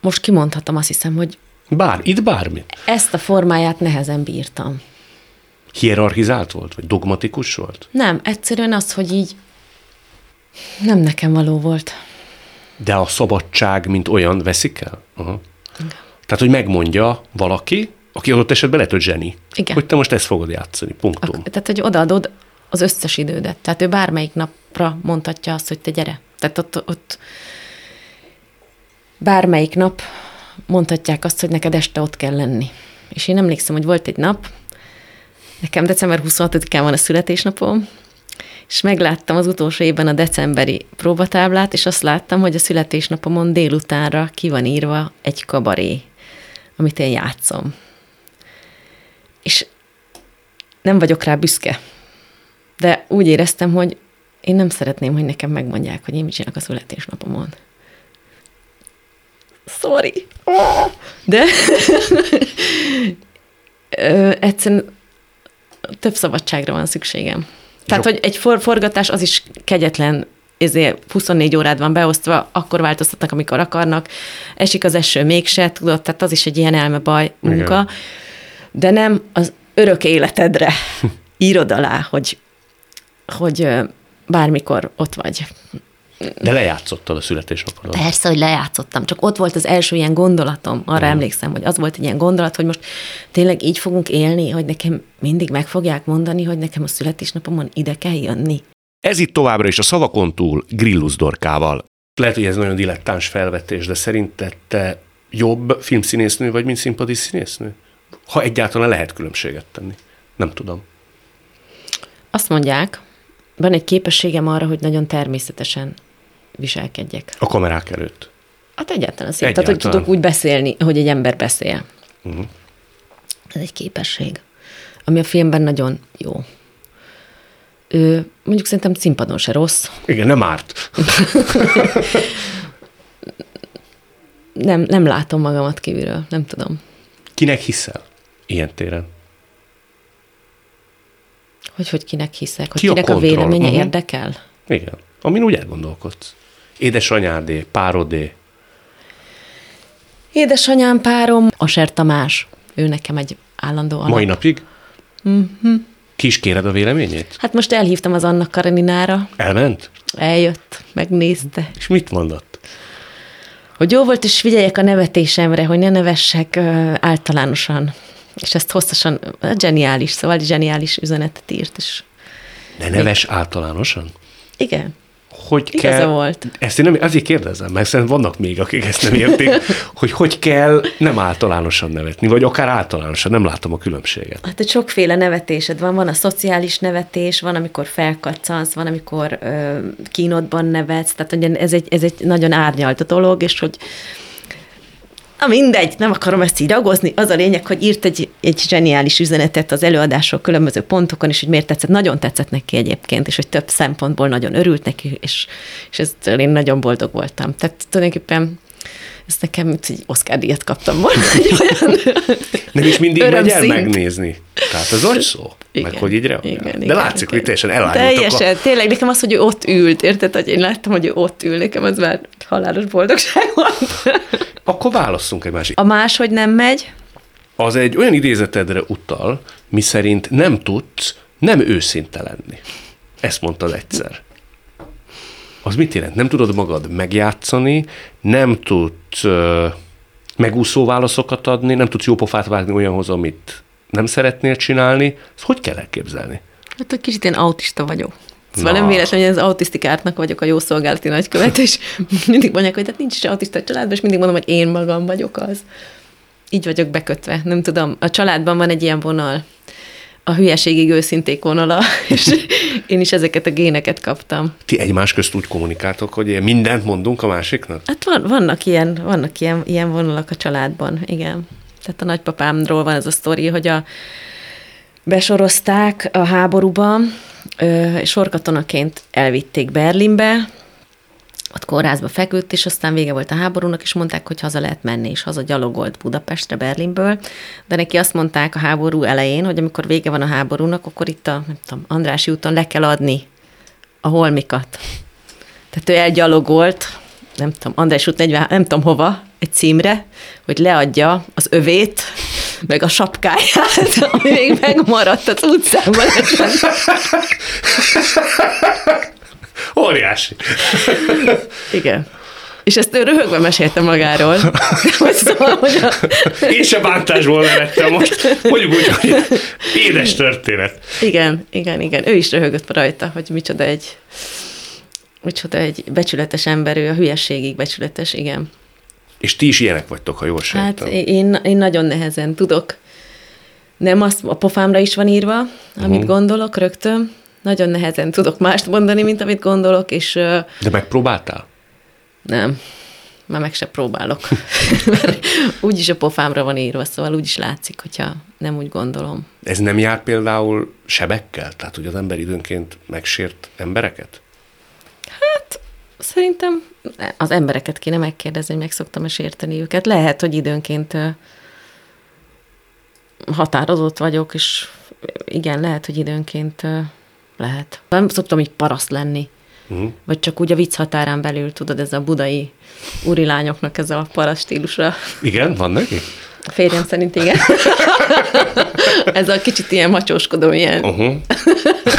Most kimondhatom, azt hiszem, hogy Bár, itt bármit. ezt a formáját nehezen bírtam. Hierarchizált volt? Vagy dogmatikus volt? Nem, egyszerűen az, hogy így nem nekem való volt. De a szabadság, mint olyan, veszik el? Aha. Tehát, hogy megmondja valaki, aki adott esetben lehet, hogy zseni, Igen. hogy te most ezt fogod játszani, punktum. Ak- tehát, hogy odaadod az összes idődet. Tehát ő bármelyik napra mondhatja azt, hogy te gyere. Tehát ott, ott bármelyik nap mondhatják azt, hogy neked este ott kell lenni. És én emlékszem, hogy volt egy nap, nekem december 26-án van a születésnapom, és megláttam az utolsó évben a decemberi próbatáblát, és azt láttam, hogy a születésnapomon délutánra ki van írva egy kabaré, amit én játszom. És nem vagyok rá büszke, de úgy éreztem, hogy én nem szeretném, hogy nekem megmondják, hogy én mit csinálok a születésnapomon. Sorry. De egyszerűen több szabadságra van szükségem. Tehát, hogy egy for- forgatás az is kegyetlen, ezért 24 órád van beosztva, akkor változtatnak, amikor akarnak, esik az eső mégse, tudod, tehát az is egy ilyen elmebaj munka, Igen. de nem az örök életedre írod alá, hogy, hogy bármikor ott vagy. De lejátszottad a születésnapodat. Persze, hogy lejátszottam, csak ott volt az első ilyen gondolatom, arra uh-huh. emlékszem, hogy az volt egy ilyen gondolat, hogy most tényleg így fogunk élni, hogy nekem mindig meg fogják mondani, hogy nekem a születésnapomon ide kell jönni. Ez itt továbbra is a szavakon túl Grillus Dorkával. Lehet, hogy ez nagyon dilettáns felvetés, de szerinted te jobb filmszínésznő vagy, mint színpadi színésznő? Ha egyáltalán lehet különbséget tenni. Nem tudom. Azt mondják, van egy képességem arra, hogy nagyon természetesen viselkedjek. A kamerák előtt? Hát egyáltalán szép. Egyáltalán. Tehát, hogy tudok úgy beszélni, hogy egy ember beszél. Uh-huh. Ez egy képesség, ami a filmben nagyon jó. Ő, mondjuk szerintem színpadon se rossz. Igen, nem árt. nem, nem látom magamat kívülről, nem tudom. Kinek hiszel ilyen téren? Hogy hogy kinek hiszek? Hogy Ki kinek a, a véleménye uh-huh. érdekel? Igen. Amin úgy elgondolkodsz. Édesanyádé, párodé. Édesanyám párom, Ser Tamás. Ő nekem egy állandó alap. Mai napig? Uh-huh. Ki is kéred a véleményét? Hát most elhívtam az Annak Kareninára. Elment? Eljött, megnézte. És mit mondott? Hogy jó volt, és figyeljek a nevetésemre, hogy ne nevessek uh, általánosan. És ezt hosszasan, geniális, szóval zseniális üzenetet írt. És ne neves még... általánosan? Igen hogy Igaza kell... volt. Ezt én nem, azért kérdezem, mert szerintem vannak még, akik ezt nem értik, hogy hogy kell nem általánosan nevetni, vagy akár általánosan, nem látom a különbséget. Hát egy sokféle nevetésed van, van a szociális nevetés, van, amikor felkatszansz, van, amikor ö, kínodban nevetsz, tehát hogy ez egy, ez egy nagyon árnyalt dolog, és hogy Na mindegy, nem akarom ezt így ragozni. Az a lényeg, hogy írt egy, egy zseniális üzenetet az előadások különböző pontokon, és hogy miért tetszett. Nagyon tetszett neki egyébként, és hogy több szempontból nagyon örült neki, és, és ezzel én nagyon boldog voltam. Tehát tulajdonképpen ezt nekem egy Oscar díjat kaptam volna. Olyan Nem is mindig megy el megnézni. Tehát ez nagy szó. Igen, meg hogy így reagál. Igen, De igen, látszik, igen. hogy teljesen elállítottak. Teljesen. A... Tényleg nekem az, hogy ő ott ült, érted, hogy én láttam, hogy ő ott ül, nekem az már halálos boldogság volt. Akkor válasszunk egy másik. A máshogy nem megy? Az egy olyan idézetedre utal, mi szerint nem tudsz nem őszinte lenni. Ezt mondtad egyszer. Az mit jelent? Nem tudod magad megjátszani, nem tudsz uh, megúszó válaszokat adni, nem tudsz jó pofát vágni olyanhoz, amit nem szeretnél csinálni. Ezt hogy kell elképzelni? Hát, hogy kicsit én autista vagyok. Szóval Na. nem véletlen, hogy az autisztikártnak vagyok a jó szolgálati nagykövet, és mindig mondják, hogy tehát nincs is autista családban, és mindig mondom, hogy én magam vagyok az. Így vagyok bekötve. Nem tudom, a családban van egy ilyen vonal, a hülyeségig őszinték vonala, és én is ezeket a géneket kaptam. Ti egymás közt úgy kommunikáltok, hogy mindent mondunk a másiknak? Hát van, vannak, ilyen, vannak ilyen, ilyen vonalak a családban, igen. Tehát a nagypapámról van ez a sztori, hogy a besorozták a háborúban, sorkatonaként elvitték Berlinbe, ott kórházba feküdt, és aztán vége volt a háborúnak, és mondták, hogy haza lehet menni, és haza gyalogolt Budapestre, Berlinből, de neki azt mondták a háború elején, hogy amikor vége van a háborúnak, akkor itt a nem tudom, Andrási úton le kell adni a holmikat. Tehát ő elgyalogolt, nem tudom, András út 40, nem tudom hova, egy címre, hogy leadja az övét, meg a sapkáját, ami még megmaradt az utcában. Óriási. Igen. És ezt röhögve mesélte magáról. Szóval, hogy a... Én se bántásból nevettem most. Mondjuk úgy, hogy édes történet. Igen, igen, igen. Ő is röhögött rajta, hogy micsoda egy, micsoda egy becsületes ember, ő a hülyességig becsületes, igen. És ti is ilyenek vagytok, ha jól Hát sejtem. én, én nagyon nehezen tudok. Nem azt, a pofámra is van írva, amit uh-huh. gondolok rögtön. Nagyon nehezen tudok mást mondani, mint amit gondolok, és De megpróbáltál? nem, már meg se próbálok. Mert úgyis a pofámra van írva, szóval úgyis látszik, hogyha nem úgy gondolom. Ez nem jár például sebekkel? Tehát, hogy az ember időnként megsért embereket? Szerintem az embereket kéne megkérdezni, hogy meg szoktam-e sérteni őket. Lehet, hogy időnként határozott vagyok, és igen, lehet, hogy időnként lehet. Nem szoktam így paraszt lenni. Uh-huh. Vagy csak úgy a vicc határán belül, tudod, ez a budai úrilányoknak ez a paraszt stílusa. Igen, van neki? A férjem szerint igen. ez a kicsit ilyen macsóskodó, ilyen Uh-huh.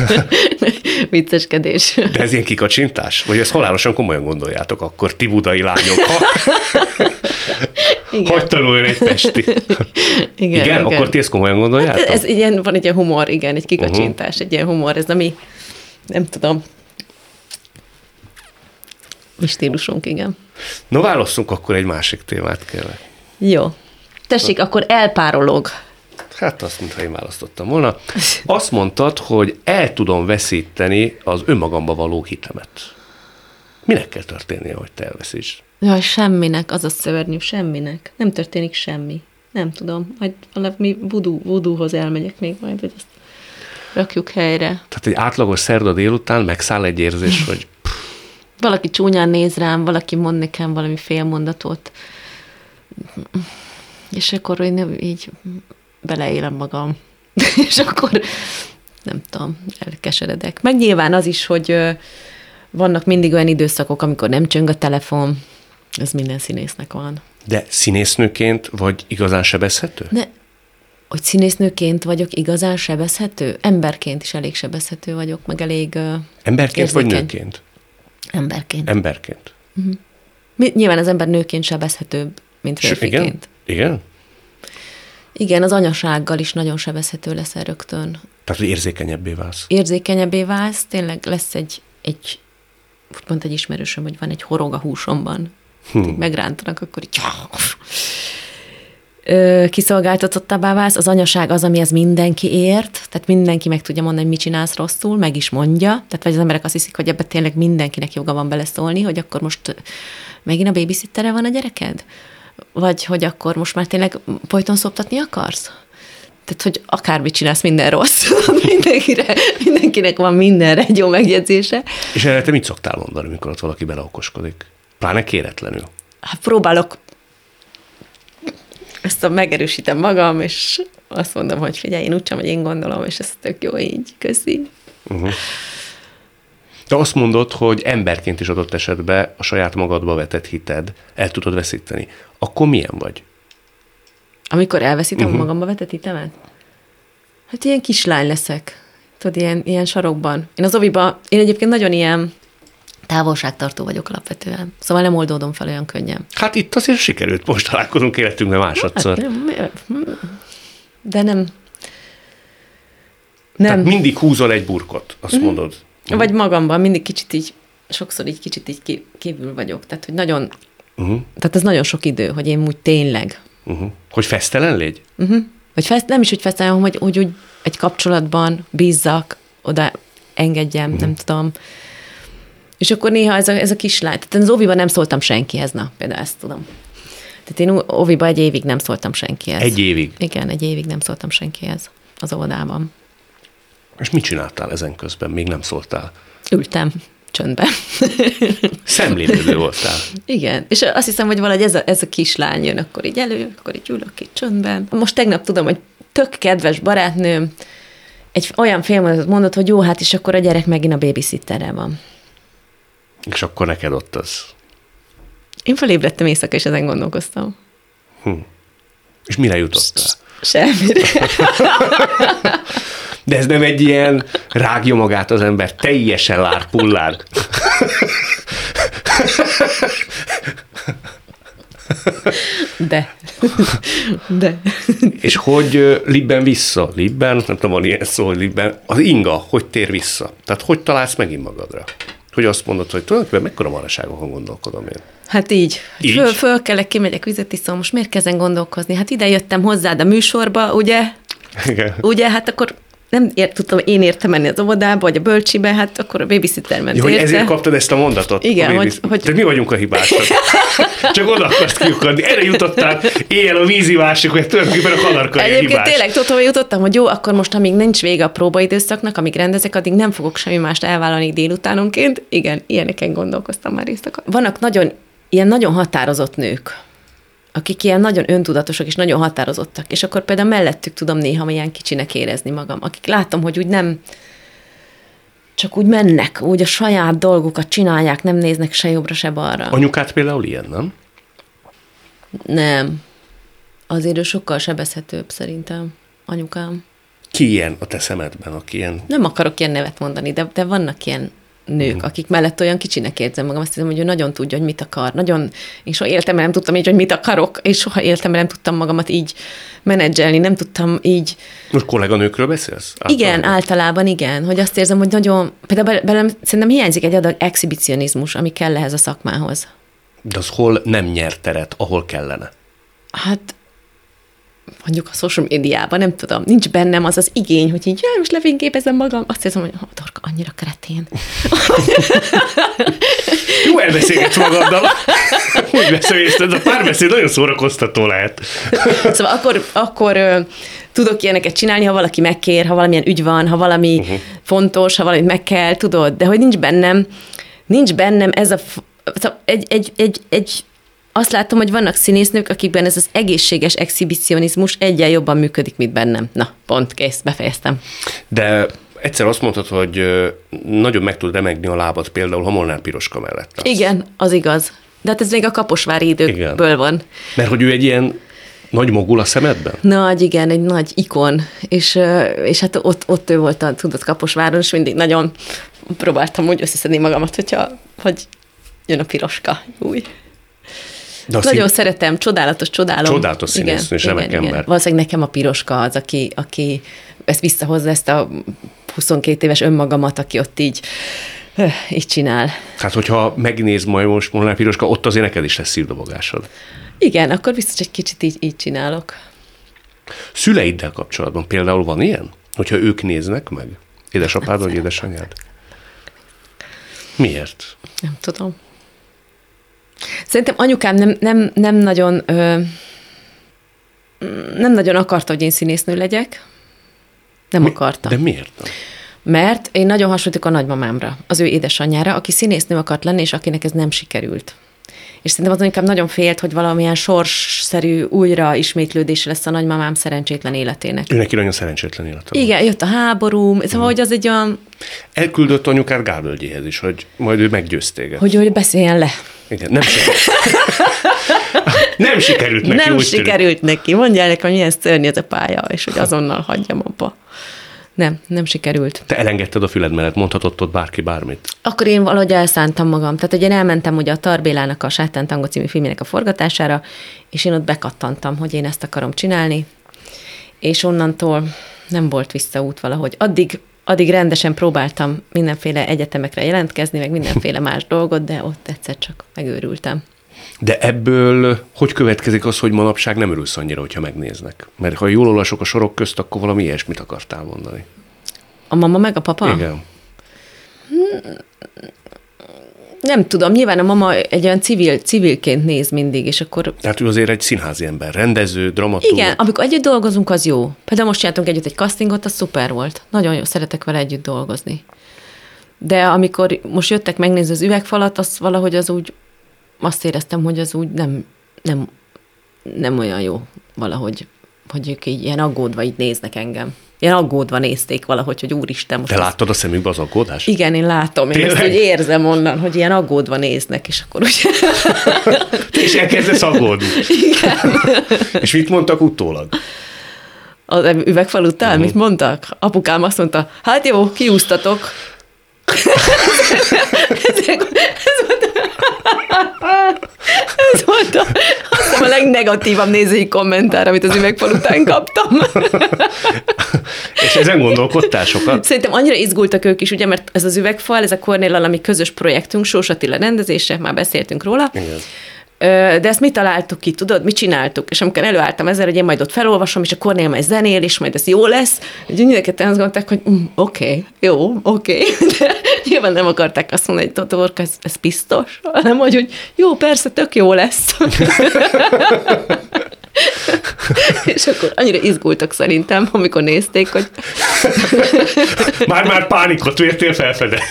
vicceskedés. De ez ilyen kikacsintás? Vagy ezt halálosan komolyan gondoljátok akkor, ti budai lányok? Ha, Igen. hogy tanuljon egy pesti? Igen, igen, igen, akkor ti ezt komolyan gondoljátok? Ez ilyen, van egy ilyen humor, igen, egy kikacsintás, uh-huh. egy ilyen humor, ez ami, nem tudom, mi stílusunk, igen. No, válasszunk akkor egy másik témát, kérlek. Jó. Tessék, akkor elpárolog. Hát azt, mintha én választottam volna. Azt mondtad, hogy el tudom veszíteni az önmagamba való hitemet. Minek kell történnie, hogy te elveszíts? Jaj, semminek, az a szörnyű, semminek. Nem történik semmi. Nem tudom, majd valami voodoo, voodoohoz elmegyek még majd, hogy ezt rakjuk helyre. Tehát egy átlagos szerda délután megszáll egy érzés, hogy Valaki csúnyán néz rám, valaki mond nekem valami félmondatot, és akkor én így beleélem magam. és akkor nem tudom, elkeseredek. Meg nyilván az is, hogy vannak mindig olyan időszakok, amikor nem csöng a telefon, ez minden színésznek van. de színésznőként vagy igazán sebezhető? De hogy színésznőként vagyok igazán sebezhető? Emberként is elég sebezhető vagyok, meg elég ö, Emberként vagy nőként? Emberként. Emberként. Mi- Nyilván az ember nőként sebezhetőbb, mint férfiként. Igen? Igen, az anyasággal is nagyon sebezhető leszel rögtön. Tehát, hogy érzékenyebbé válsz. Érzékenyebbé válsz, tényleg lesz egy, egy mondta egy ismerősöm, hogy van egy horog a húsomban. Hm. Megrántanak, akkor így kiszolgáltatottabbá válsz, az anyaság az, amihez mindenki ért, tehát mindenki meg tudja mondani, hogy mit csinálsz rosszul, meg is mondja, tehát vagy az emberek azt hiszik, hogy ebbe tényleg mindenkinek joga van beleszólni, hogy akkor most megint a babysittere van a gyereked? Vagy hogy akkor most már tényleg folyton szoptatni akarsz? Tehát, hogy akármit csinálsz, minden rossz. Mindenkire, mindenkinek van mindenre egy jó megjegyzése. És erre te mit szoktál mondani, amikor ott valaki beleokoskodik? Pláne kéretlenül. Hát próbálok ezt a megerősítem magam, és azt mondom, hogy figyelj, én úgy sem, hogy én gondolom, és ez tök jó így, köszi. Te azt mondod, hogy emberként is adott esetben a saját magadba vetett hited el tudod veszíteni. Akkor milyen vagy? Amikor elveszítem uh-huh. magamba vetett hitemet? Hát ilyen kislány leszek. Tudod, ilyen, ilyen sarokban. Én az oviba, én egyébként nagyon ilyen távolságtartó vagyok alapvetően. Szóval nem oldódom fel olyan könnyen. Hát itt azért sikerült, most találkozunk életünkben másodszor. Hát, nem, de nem. Tehát Nem. mindig húzol egy burkot, azt Mhm. mondod. Vagy magamban mindig kicsit így, sokszor így kicsit így kívül vagyok. Tehát, hogy nagyon, Uh-huh. tehát ez nagyon sok idő, hogy én úgy tényleg, Uh-huh. Hogy fesztelen légy? uh-huh. vagy fest, nem is, hogy feszteljem, hogy, hogy úgy egy kapcsolatban bízzak, oda engedjem, uh-huh. nem tudom. És akkor néha ez a, ez a kislány, tehát az óviban nem szóltam senkihez, na, például ezt tudom. Tehát én ó- óviban egy évig nem szóltam senkihez. Egy évig. Igen, egy évig nem szóltam senkihez az óvodában. És mit csináltál ezen közben? Még nem szóltál. Ültem csöndben. Szemlélődő voltál. Igen, és azt hiszem, hogy valahogy ez a, ez a kislány jön, akkor így elő, akkor így ülök itt csöndben. Most tegnap tudom, hogy tök kedves barátnőm egy olyan félmondatot mondott, hogy jó, hát és akkor a gyerek megint a babysitterrel van. És akkor neked ott az. Én felébredtem éjszaka, és ezen gondolkoztam. És mire jutottál? Semmire. De ez nem egy ilyen rágja magát az ember, teljesen lárpullár. De. De. És hogy libben vissza? Libben, nem tudom, van ilyen szó, hogy libben. Az inga, hogy tér vissza? Tehát hogy találsz megint magadra? hogy azt mondod, hogy tulajdonképpen mekkora maraságokon gondolkodom én. Hát így. Így? Föl, fölkelek, kimegyek vizet iszom, most miért kezdem gondolkozni? Hát ide jöttem hozzád a műsorba, ugye? Igen. Ugye, hát akkor nem ért, tudtam én értem menni az óvodába, vagy a bölcsibe, hát akkor a babysitter ment Ja, hogy érte. ezért kaptad ezt a mondatot? Igen, a hogy- hogy- Tehát mi vagyunk a hibások. Csak oda akarsz kiukadni. Erre jutottál éjjel a vízivásig, hogy tulajdonképpen a kadarkai Egyébként hibás. tényleg tudtam, hogy jutottam, hogy jó, akkor most, amíg nincs vége a próbaidőszaknak, amíg rendezek, addig nem fogok semmi mást elvállalni délutánonként. Igen, ilyeneken gondolkoztam már részt. Vannak nagyon, ilyen nagyon határozott nők, akik ilyen nagyon öntudatosak és nagyon határozottak, és akkor például mellettük tudom néha ilyen kicsinek érezni magam, akik látom, hogy úgy nem, csak úgy mennek, úgy a saját dolgukat csinálják, nem néznek se jobbra, se balra. Anyukát például ilyen, nem? Nem. Azért ő sokkal sebezhetőbb szerintem, anyukám. Ki ilyen a te szemedben, aki ilyen... Nem akarok ilyen nevet mondani, de, de vannak ilyen nők, akik mellett olyan kicsinek érzem magam. Azt hiszem, hogy ő nagyon tudja, hogy mit akar. Nagyon, én soha életemben nem tudtam így, hogy mit akarok, és soha életemben nem tudtam magamat így menedzselni, nem tudtam így. Most kolléganőkről beszélsz? Igen, Általában? általában igen, hogy azt érzem, hogy nagyon, például be- belem szerintem hiányzik egy adag exhibicionizmus, ami kell ehhez a szakmához. De az hol nem nyert teret, ahol kellene? Hát mondjuk a social médiában, nem tudom, nincs bennem az az igény, hogy így, jaj, most lefényképezem magam, azt hiszem, hogy oh, Dorka, annyira kretén. Jó elbeszélgetsz magaddal. Úgy beszélgetsz, a párbeszéd nagyon szórakoztató lehet. Szóval akkor, akkor tudok ilyeneket csinálni, ha valaki megkér, ha valamilyen ügy van, ha valami uh-huh. fontos, ha valamit meg kell, tudod, de hogy nincs bennem, nincs bennem ez a, szóval egy, egy, egy, egy azt látom, hogy vannak színésznők, akikben ez az egészséges exhibicionizmus egyen jobban működik, mint bennem. Na, pont, kész, befejeztem. De egyszer azt mondtad, hogy nagyon meg tud remegni a lábad például, ha Molnár Piroska mellett. állsz. Igen, az igaz. De hát ez még a kaposvári időkből Igen. van. Mert hogy ő egy ilyen nagy mogul a szemedben? Nagy, igen, egy nagy ikon, és, és hát ott, ott ő volt a tudott Kaposváron, és mindig nagyon próbáltam úgy összeszedni magamat, hogyha, hogy jön a piroska, új. De Nagyon szín- szeretem, csodálatos, csodálom. Csodálatos színésznő, és remek ember. Valószínűleg nekem a piroska az, aki, aki ezt visszahozza, ezt a 22 éves önmagamat, aki ott így, öh, így csinál. Hát, hogyha megnéz majd most Molnár Piroska, ott azért neked is lesz szívdobogásod. Igen, akkor biztos egy kicsit így, így csinálok. Szüleiddel kapcsolatban például van ilyen? Hogyha ők néznek meg? Édesapád vagy édesanyád? Miért? Nem tudom. Szerintem anyukám nem, nem, nem nagyon ö, nem nagyon akarta, hogy én színésznő legyek. Nem akarta. De miért? Mert én nagyon hasonlítok a nagymamámra, az ő édesanyjára, aki színésznő akart lenni, és akinek ez nem sikerült. És szerintem az inkább nagyon félt, hogy valamilyen sorsszerű újra ismétlődése lesz a nagymamám szerencsétlen életének. Ő neki nagyon szerencsétlen élete. Igen, jött a háború, szóval, hogy az egy olyan, Elküldött anyukát Gálvölgyéhez is, hogy majd ő meggyőz téged. hogy, hogy beszéljen le. Igen, nem sikerült. nem sikerült neki, nem úgy tűnik. sikerült neki. Mondja nekem, hogy milyen szörnyű ez a pálya, és hogy azonnal hagyjam abba. Nem, nem sikerült. Te elengedted a füled mellett, mondhatott ott bárki bármit. Akkor én valahogy elszántam magam. Tehát, hogy én elmentem ugye a Tarbélának a Sátán Tango című filmének a forgatására, és én ott bekattantam, hogy én ezt akarom csinálni, és onnantól nem volt visszaút valahogy. Addig, addig rendesen próbáltam mindenféle egyetemekre jelentkezni, meg mindenféle más dolgot, de ott egyszer csak megőrültem. De ebből hogy következik az, hogy manapság nem örülsz annyira, hogyha megnéznek? Mert ha jól olvasok a sorok közt, akkor valami ilyesmit akartál mondani. A mama meg a papa? Igen. Nem tudom, nyilván a mama egy olyan civil, civilként néz mindig, és akkor Tehát ő azért egy színházi ember, rendező, dramaturg. igen, amikor együtt dolgozunk, az jó. Például most csináltunk együtt egy castingot, az szuper volt. Nagyon jó, szeretek vele együtt dolgozni. De amikor most jöttek megnézni az üvegfalat, az valahogy az úgy, azt éreztem, hogy az úgy nem, nem, nem olyan jó valahogy, hogy ők így ilyen aggódva így néznek engem. Ilyen aggódva nézték valahogy, hogy úristen, most Te ezt- láttad a szemükbe az aggódást? Igen, én látom, én ezt Tényleg? úgy érzem onnan, hogy ilyen aggódva néznek, és akkor úgy... És elkezdesz aggódni. Igen. És mit mondtak utólag? Az üvegfal után, mit mondtak? Apukám azt mondta, hát jó, kiúztatok. Ez, volt, ez volt a, Azt a legnegatívabb nézői kommentár, amit az üvegfal után kaptam. És ezen gondolkodtál sokat? Szerintem annyira izgultak ők is, ugye, mert ez az üvegfal, ez a Cornél ami közös projektünk, Sós Attila rendezése, már beszéltünk róla. Igen. De ezt mi találtuk ki, tudod, mit csináltuk? És amikor előálltam ezzel, hogy én majd ott felolvasom, és a Cornél majd zenél, és majd ez jó lesz, hogy mindenket azt gondolták, hogy mm, oké, okay, jó, oké. Okay. De nyilván nem akarták azt mondani, hogy Totorka, ez, ez biztos, hanem hogy, hogy jó, persze, tök jó lesz. és akkor annyira izgultak szerintem, amikor nézték, hogy... Már-már pánikot vértél felfedezni.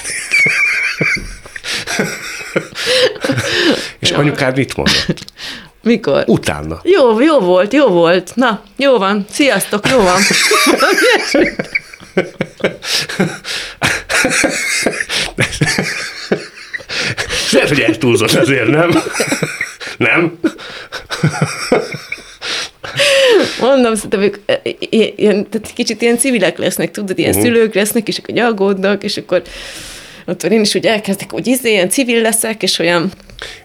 És anyukád mit mondott? Mikor? Utána. Jó, jó volt, jó volt. Na, jó van. Sziasztok, jó van. Lehet, hogy eltúlzott azért, nem? Nem? Mondom, szerintem ők ilyen, tehát kicsit ilyen civilek lesznek, tudod, ilyen uh-huh. szülők lesznek, és akkor aggódnak, és akkor ott én is úgy elkezdek, hogy izé, ilyen civil leszek, és olyan...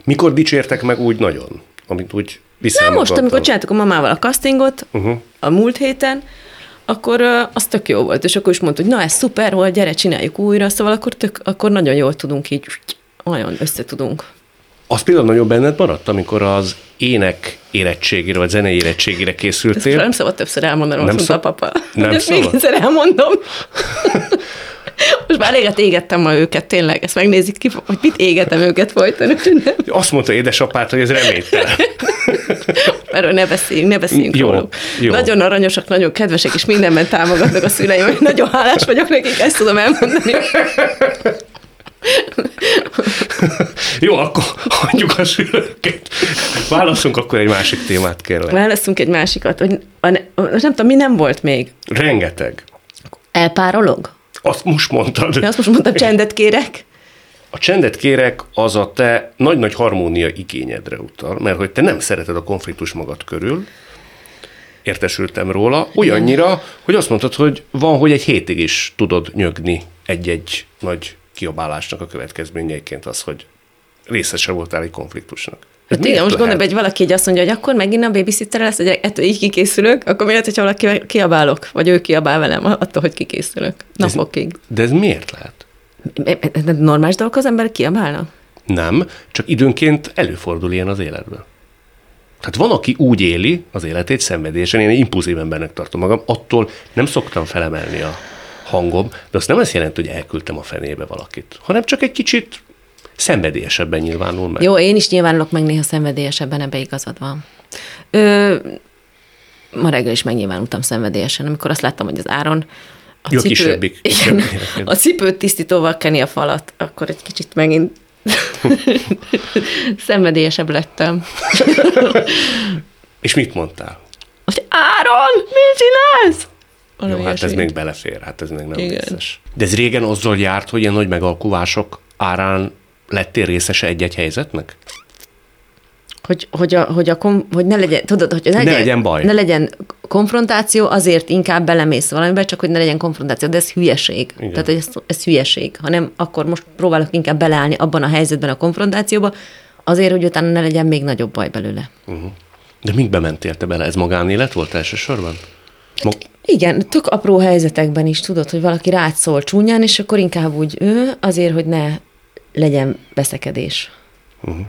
Mikor dicsértek meg úgy nagyon? Amit úgy Na most, amikor csináltuk a mamával a castingot uh-huh. a múlt héten, akkor az tök jó volt, és akkor is mondta, hogy na ez szuper volt, gyere, csináljuk újra, szóval akkor, tök, akkor nagyon jól tudunk így, nagyon összetudunk. Az például nagyon benned maradt, amikor az ének érettségére, vagy zenei érettségére készültél. Ezt nem szabad többször elmondanom, nem szab... a papa. Nem Ezt még egyszer elmondom. Most már eléget égettem ma őket, tényleg. Ezt megnézik ki, hogy mit égetem őket folyton. Azt mondta édesapát, hogy ez reménytelen. Erről ne beszéljünk, ne beszéljünk jó, róluk. Jó. Nagyon aranyosak, nagyon kedvesek, és mindenben támogatnak a szüleim. Nagyon hálás vagyok nekik, ezt tudom elmondani. Jó, akkor hagyjuk a szülőket. Válaszunk akkor egy másik témát, kérlek. Válaszunk egy másikat. Hogy, a, a, nem tudom, mi nem volt még? Rengeteg. Elpárolog? Azt most mondtad. Ja, azt most mondtam, csendet kérek. A csendet kérek az a te nagy-nagy harmónia igényedre utal, mert hogy te nem szereted a konfliktus magad körül, értesültem róla, olyannyira, hogy azt mondtad, hogy van, hogy egy hétig is tudod nyögni egy-egy nagy kiabálásnak a következményeiként az, hogy részese voltál egy konfliktusnak. Hát igen, most gondolj, hogy valaki így azt mondja, hogy akkor megint a babysitter lesz, hogy ettől így kikészülök, akkor miért, hogyha valaki kiabálok, vagy ő kiabál velem attól, hogy kikészülök napokig. De ez, de ez miért lehet? Normális dolgok az ember kiabálnak? Nem, csak időnként előfordul ilyen az életben. Tehát van, aki úgy éli az életét szenvedésen, én impulzív embernek tartom magam, attól nem szoktam felemelni a hangom, de azt nem azt jelenti, hogy elküldtem a fenébe valakit, hanem csak egy kicsit szenvedélyesebben nyilvánul meg. Jó, én is nyilvánulok meg néha szenvedélyesebben, ebbe igazad van. Ö, ma reggel is megnyilvánultam szenvedélyesen, amikor azt láttam, hogy az áron a, Jó, cipő, kisebbik, igen, a cipőt tisztítóval keni a falat, akkor egy kicsit megint szenvedélyesebb lettem. És mit mondtál? Hogy Áron, mit csinálsz? Valami Jó, hát ez még belefér, hát ez még nem Igen. vicces. De ez régen azzal járt, hogy ilyen nagy megalkuvások árán lettél részese egy-egy helyzetnek? Hogy, hogy, a, hogy, a kom, hogy ne legyen, tudod, hogy ne legyen, ne legyen baj. Ne legyen konfrontáció, azért inkább belemész valamibe, csak hogy ne legyen konfrontáció, de ez hülyeség. Igen. Tehát ez, ez hülyeség, hanem akkor most próbálok inkább beleállni abban a helyzetben a konfrontációba, azért, hogy utána ne legyen még nagyobb baj belőle. Uh-huh. De mikbe mentél te bele? Ez magánélet volt elsősorban? Mag- igen, tök apró helyzetekben is tudod, hogy valaki rád szól csúnyán, és akkor inkább úgy ő, azért, hogy ne legyen veszekedés. Uh-huh.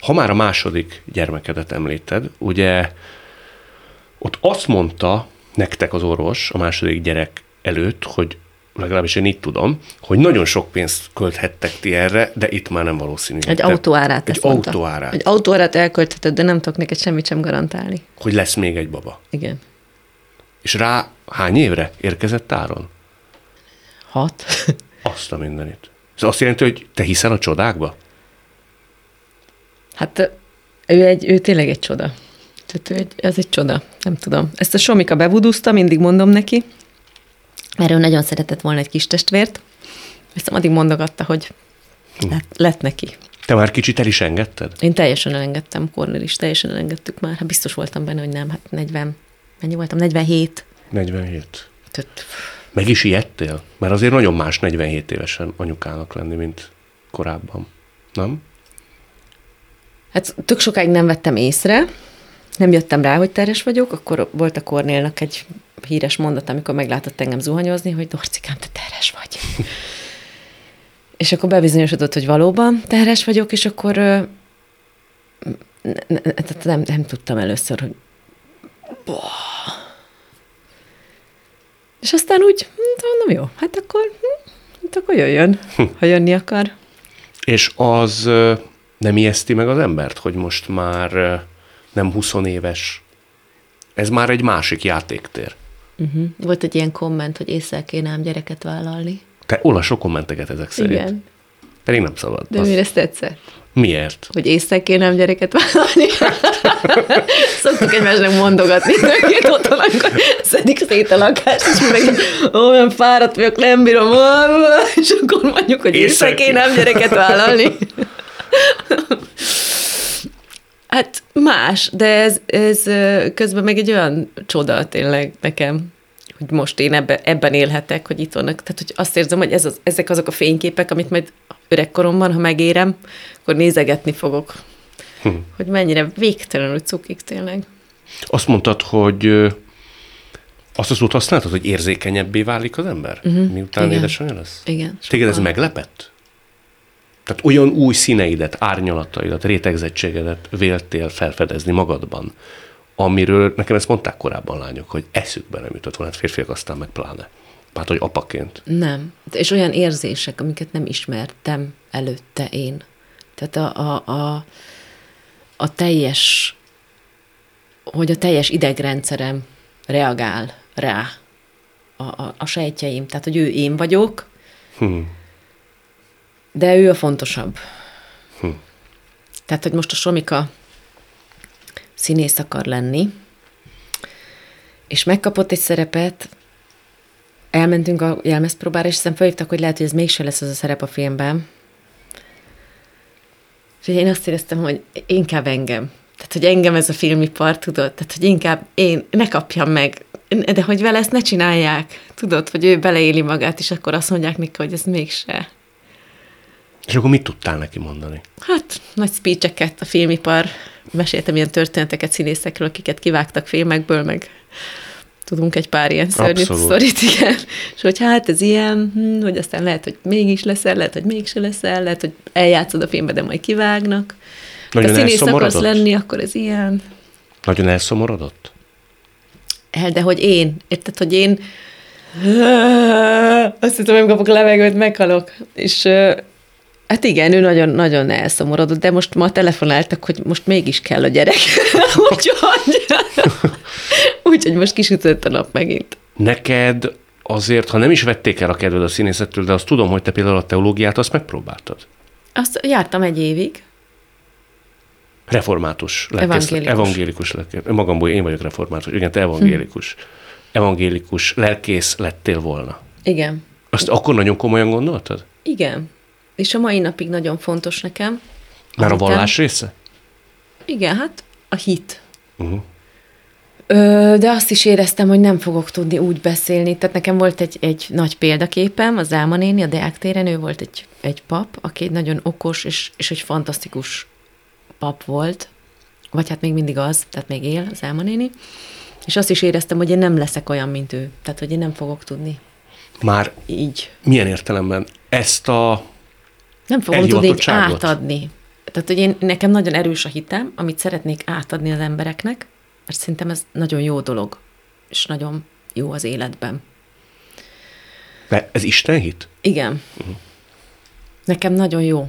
Ha már a második gyermekedet említed, ugye ott azt mondta nektek az orvos a második gyerek előtt, hogy legalábbis én így tudom, hogy nagyon sok pénzt költhettek ti erre, de itt már nem valószínű. Egy autóárát. Egy autóárát. Egy autóárát elköltheted, de nem tudok neked semmit sem garantálni. Hogy lesz még egy baba. Igen. És rá hány évre érkezett áron? Hat. Azt a mindenit. Ez azt jelenti, hogy te hiszel a csodákba? Hát ő, egy, ő tényleg egy csoda. Tehát ő egy, ez egy csoda, nem tudom. Ezt a Somika bevudúzta, mindig mondom neki, mert ő nagyon szeretett volna egy kis testvért, és addig mondogatta, hogy hm. lett, lett neki. Te már kicsit el is engedted? Én teljesen elengedtem, Kornél is, teljesen elengedtük már. Hát biztos voltam benne, hogy nem, hát 40, mennyi voltam? 47. 47. Tehát... Meg is ijedtél? Mert azért nagyon más 47 évesen anyukának lenni, mint korábban. Nem? Hát tök sokáig nem vettem észre, nem jöttem rá, hogy terhes vagyok, akkor volt a Kornélnak egy híres mondat, amikor meglátott engem zuhanyozni, hogy Dorcikám, te terhes vagy. és akkor bebizonyosodott, hogy valóban terhes vagyok, és akkor ö, ne- ne- tehát nem, nem tudtam először, hogy Boah. És aztán úgy, hm, mondom, jó, hát akkor, hm, hát akkor jöjjön, ha jönni akar. És az nem ijeszti meg az embert, hogy most már nem 20 éves. Ez már egy másik játéktér. Uh-huh. Volt egy ilyen komment, hogy észre kéne ám gyereket vállalni. Te olvasok kommenteket ezek szerint. Igen. Pedig nem szabad. De Az- miért ezt tetszett? Miért? Hogy észre kéne ám gyereket vállalni. Szoktuk egymásnak mondogatni, hogy otthon akkor szedik szét a lakást, és meg olyan fáradt vagyok, nem bírom, és akkor mondjuk, hogy észre kéne ám gyereket vállalni. Hát más, de ez, ez közben meg egy olyan csoda tényleg nekem, hogy most én ebbe, ebben élhetek, hogy itt vannak. Tehát, hogy azt érzem, hogy ez az, ezek azok a fényképek, amit majd öregkoromban, ha megérem, akkor nézegetni fogok. Hm. Hogy mennyire végtelenül cukik tényleg. Azt mondtad, hogy azt az út használtad, hogy érzékenyebbé válik az ember, uh-huh. miután Igen. édesanyja lesz? Igen. Téged ez sokkal. meglepett? Tehát olyan új színeidet, árnyalataidat, rétegzettségedet véltél felfedezni magadban, amiről nekem ezt mondták korábban lányok, hogy eszükbe nem jutott volna, hát férfiak aztán meg pláne. Hát, hogy apaként. Nem. És olyan érzések, amiket nem ismertem előtte én. Tehát a, a, a, a teljes, hogy a teljes idegrendszerem reagál rá a, a, a sejtjeim. Tehát, hogy ő én vagyok, Hm. de ő a fontosabb. Hm. Tehát, hogy most a Somika színész akar lenni, és megkapott egy szerepet, elmentünk a jelmezpróbára, és aztán felhívtak, hogy lehet, hogy ez mégse lesz az a szerep a filmben. És én azt éreztem, hogy inkább engem. Tehát, hogy engem ez a filmipar, tudod? Tehát, hogy inkább én, ne kapjam meg. De hogy vele ezt ne csinálják. Tudod, hogy ő beleéli magát, és akkor azt mondják neki, hogy ez mégse. És akkor mit tudtál neki mondani? Hát, nagy speecheket a filmipar. Meséltem ilyen történeteket színészekről, akiket kivágtak filmekből, meg tudunk egy pár ilyen szörnyű sztorit, igen. És hogy hát ez ilyen, hm, hogy aztán lehet, hogy mégis leszel, lehet, hogy mégse leszel, lehet, hogy eljátszod a filmbe, de majd kivágnak. Nagyon ha színész akarsz lenni, akkor ez ilyen. Nagyon elszomorodott? El, de hogy én, érted, hogy én azt hiszem, hogy kapok levegőt, meghalok. És hát igen, ő nagyon, nagyon elszomorodott, de most ma telefonáltak, hogy most mégis kell a gyerek. Úgyhogy, úgyhogy most kisütött a nap megint. Neked azért, ha nem is vették el a kedved a színészettől, de azt tudom, hogy te például a teológiát azt megpróbáltad. Azt jártam egy évig. Református lelkész. Evangélikus. Evangélikus lelkész. Magamból én vagyok református. Igen, te evangélikus. Evangélikus lelkész lettél volna. Igen. Azt akkor nagyon komolyan gondoltad? Igen. És a mai napig nagyon fontos nekem. Már a vallás része? Igen, hát a hit. Uh-huh. Ö, de azt is éreztem, hogy nem fogok tudni úgy beszélni. Tehát nekem volt egy, egy nagy példaképem, az Álma néni, a Deák téren, ő volt egy, egy pap, aki egy nagyon okos és, és egy fantasztikus pap volt, vagy hát még mindig az, tehát még él az Álma néni. És azt is éreztem, hogy én nem leszek olyan, mint ő. Tehát, hogy én nem fogok tudni Már így. milyen értelemben ezt a... Nem fogom tudni átadni. Tehát, hogy én, nekem nagyon erős a hitem, amit szeretnék átadni az embereknek, mert szerintem ez nagyon jó dolog, és nagyon jó az életben. De ez Isten hit? Igen. Uh-huh. Nekem nagyon jó.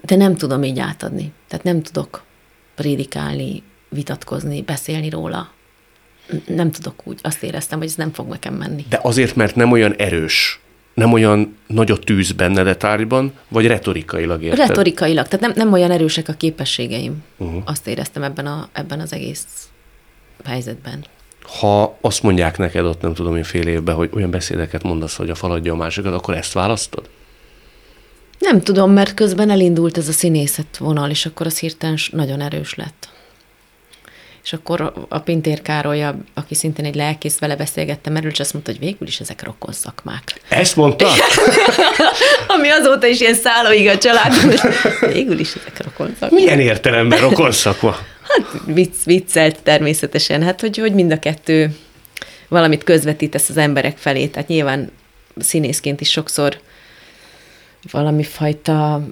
De nem tudom így átadni. Tehát nem tudok prédikálni, vitatkozni, beszélni róla. Nem tudok úgy. Azt éreztem, hogy ez nem fog nekem menni. De azért, mert nem olyan erős, nem olyan nagy a tűz benned a tárgyban, vagy retorikailag érted? Retorikailag, tehát nem, nem olyan erősek a képességeim. Uh-huh. Azt éreztem ebben, a, ebben az egész helyzetben. Ha azt mondják neked ott, nem tudom én fél évben, hogy olyan beszédeket mondasz, hogy a faladja a másikat, akkor ezt választod? Nem tudom, mert közben elindult ez a színészet vonal, és akkor az hirtelen nagyon erős lett. És akkor a Pintér Károly, aki szintén egy lelkész, vele beszélgettem erről, és azt mondta, hogy végül is ezek rokon szakmák. Ezt mondta? Ami azóta is ilyen szállóig a család, végül is ezek rokon szakma. Milyen értelemben rokon szakma? Hát vicc, viccelt természetesen, hát hogy, hogy mind a kettő valamit közvetítesz az emberek felé, tehát nyilván színészként is sokszor valami fajta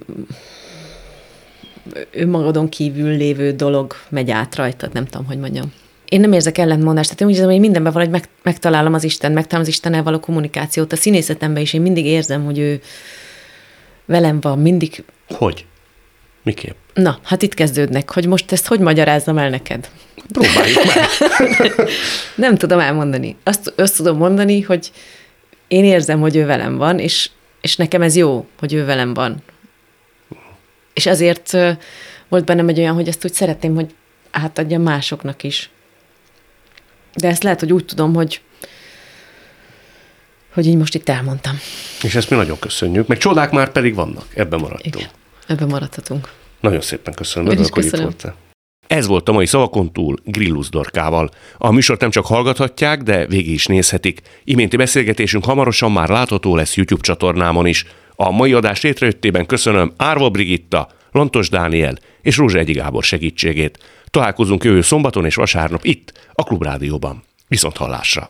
önmagadon kívül lévő dolog megy át rajtad, nem tudom, hogy mondjam. Én nem érzek ellentmondást, tehát én úgy érzem, hogy mindenben valahogy meg, megtalálom az Isten, megtalálom az Istennel való kommunikációt. A színészetemben is én mindig érzem, hogy ő velem van, mindig. Hogy? Miképp? Na, hát itt kezdődnek, hogy most ezt hogy magyarázzam el neked? Próbáljuk meg. nem tudom elmondani. Azt, azt tudom mondani, hogy én érzem, hogy ő velem van, és, és nekem ez jó, hogy ő velem van. És ezért volt bennem egy olyan, hogy ezt úgy szeretném, hogy átadja másoknak is. De ezt lehet, hogy úgy tudom, hogy hogy így most itt elmondtam. És ezt mi nagyon köszönjük, meg csodák már pedig vannak, ebben maradtunk. Igen, ebben maradhatunk. Nagyon szépen köszönöm, örülök, hogy itt voltál. Ez volt a mai szavakon túl Grillus Dorkával. A műsort nem csak hallgathatják, de végig is nézhetik. Iménti beszélgetésünk hamarosan már látható lesz YouTube csatornámon is. A mai adás létrejöttében köszönöm Árva Brigitta, Lantos Dániel és Rózsa Egyi Gábor segítségét. Találkozunk jövő szombaton és vasárnap itt, a Klubrádióban. Viszont hallásra!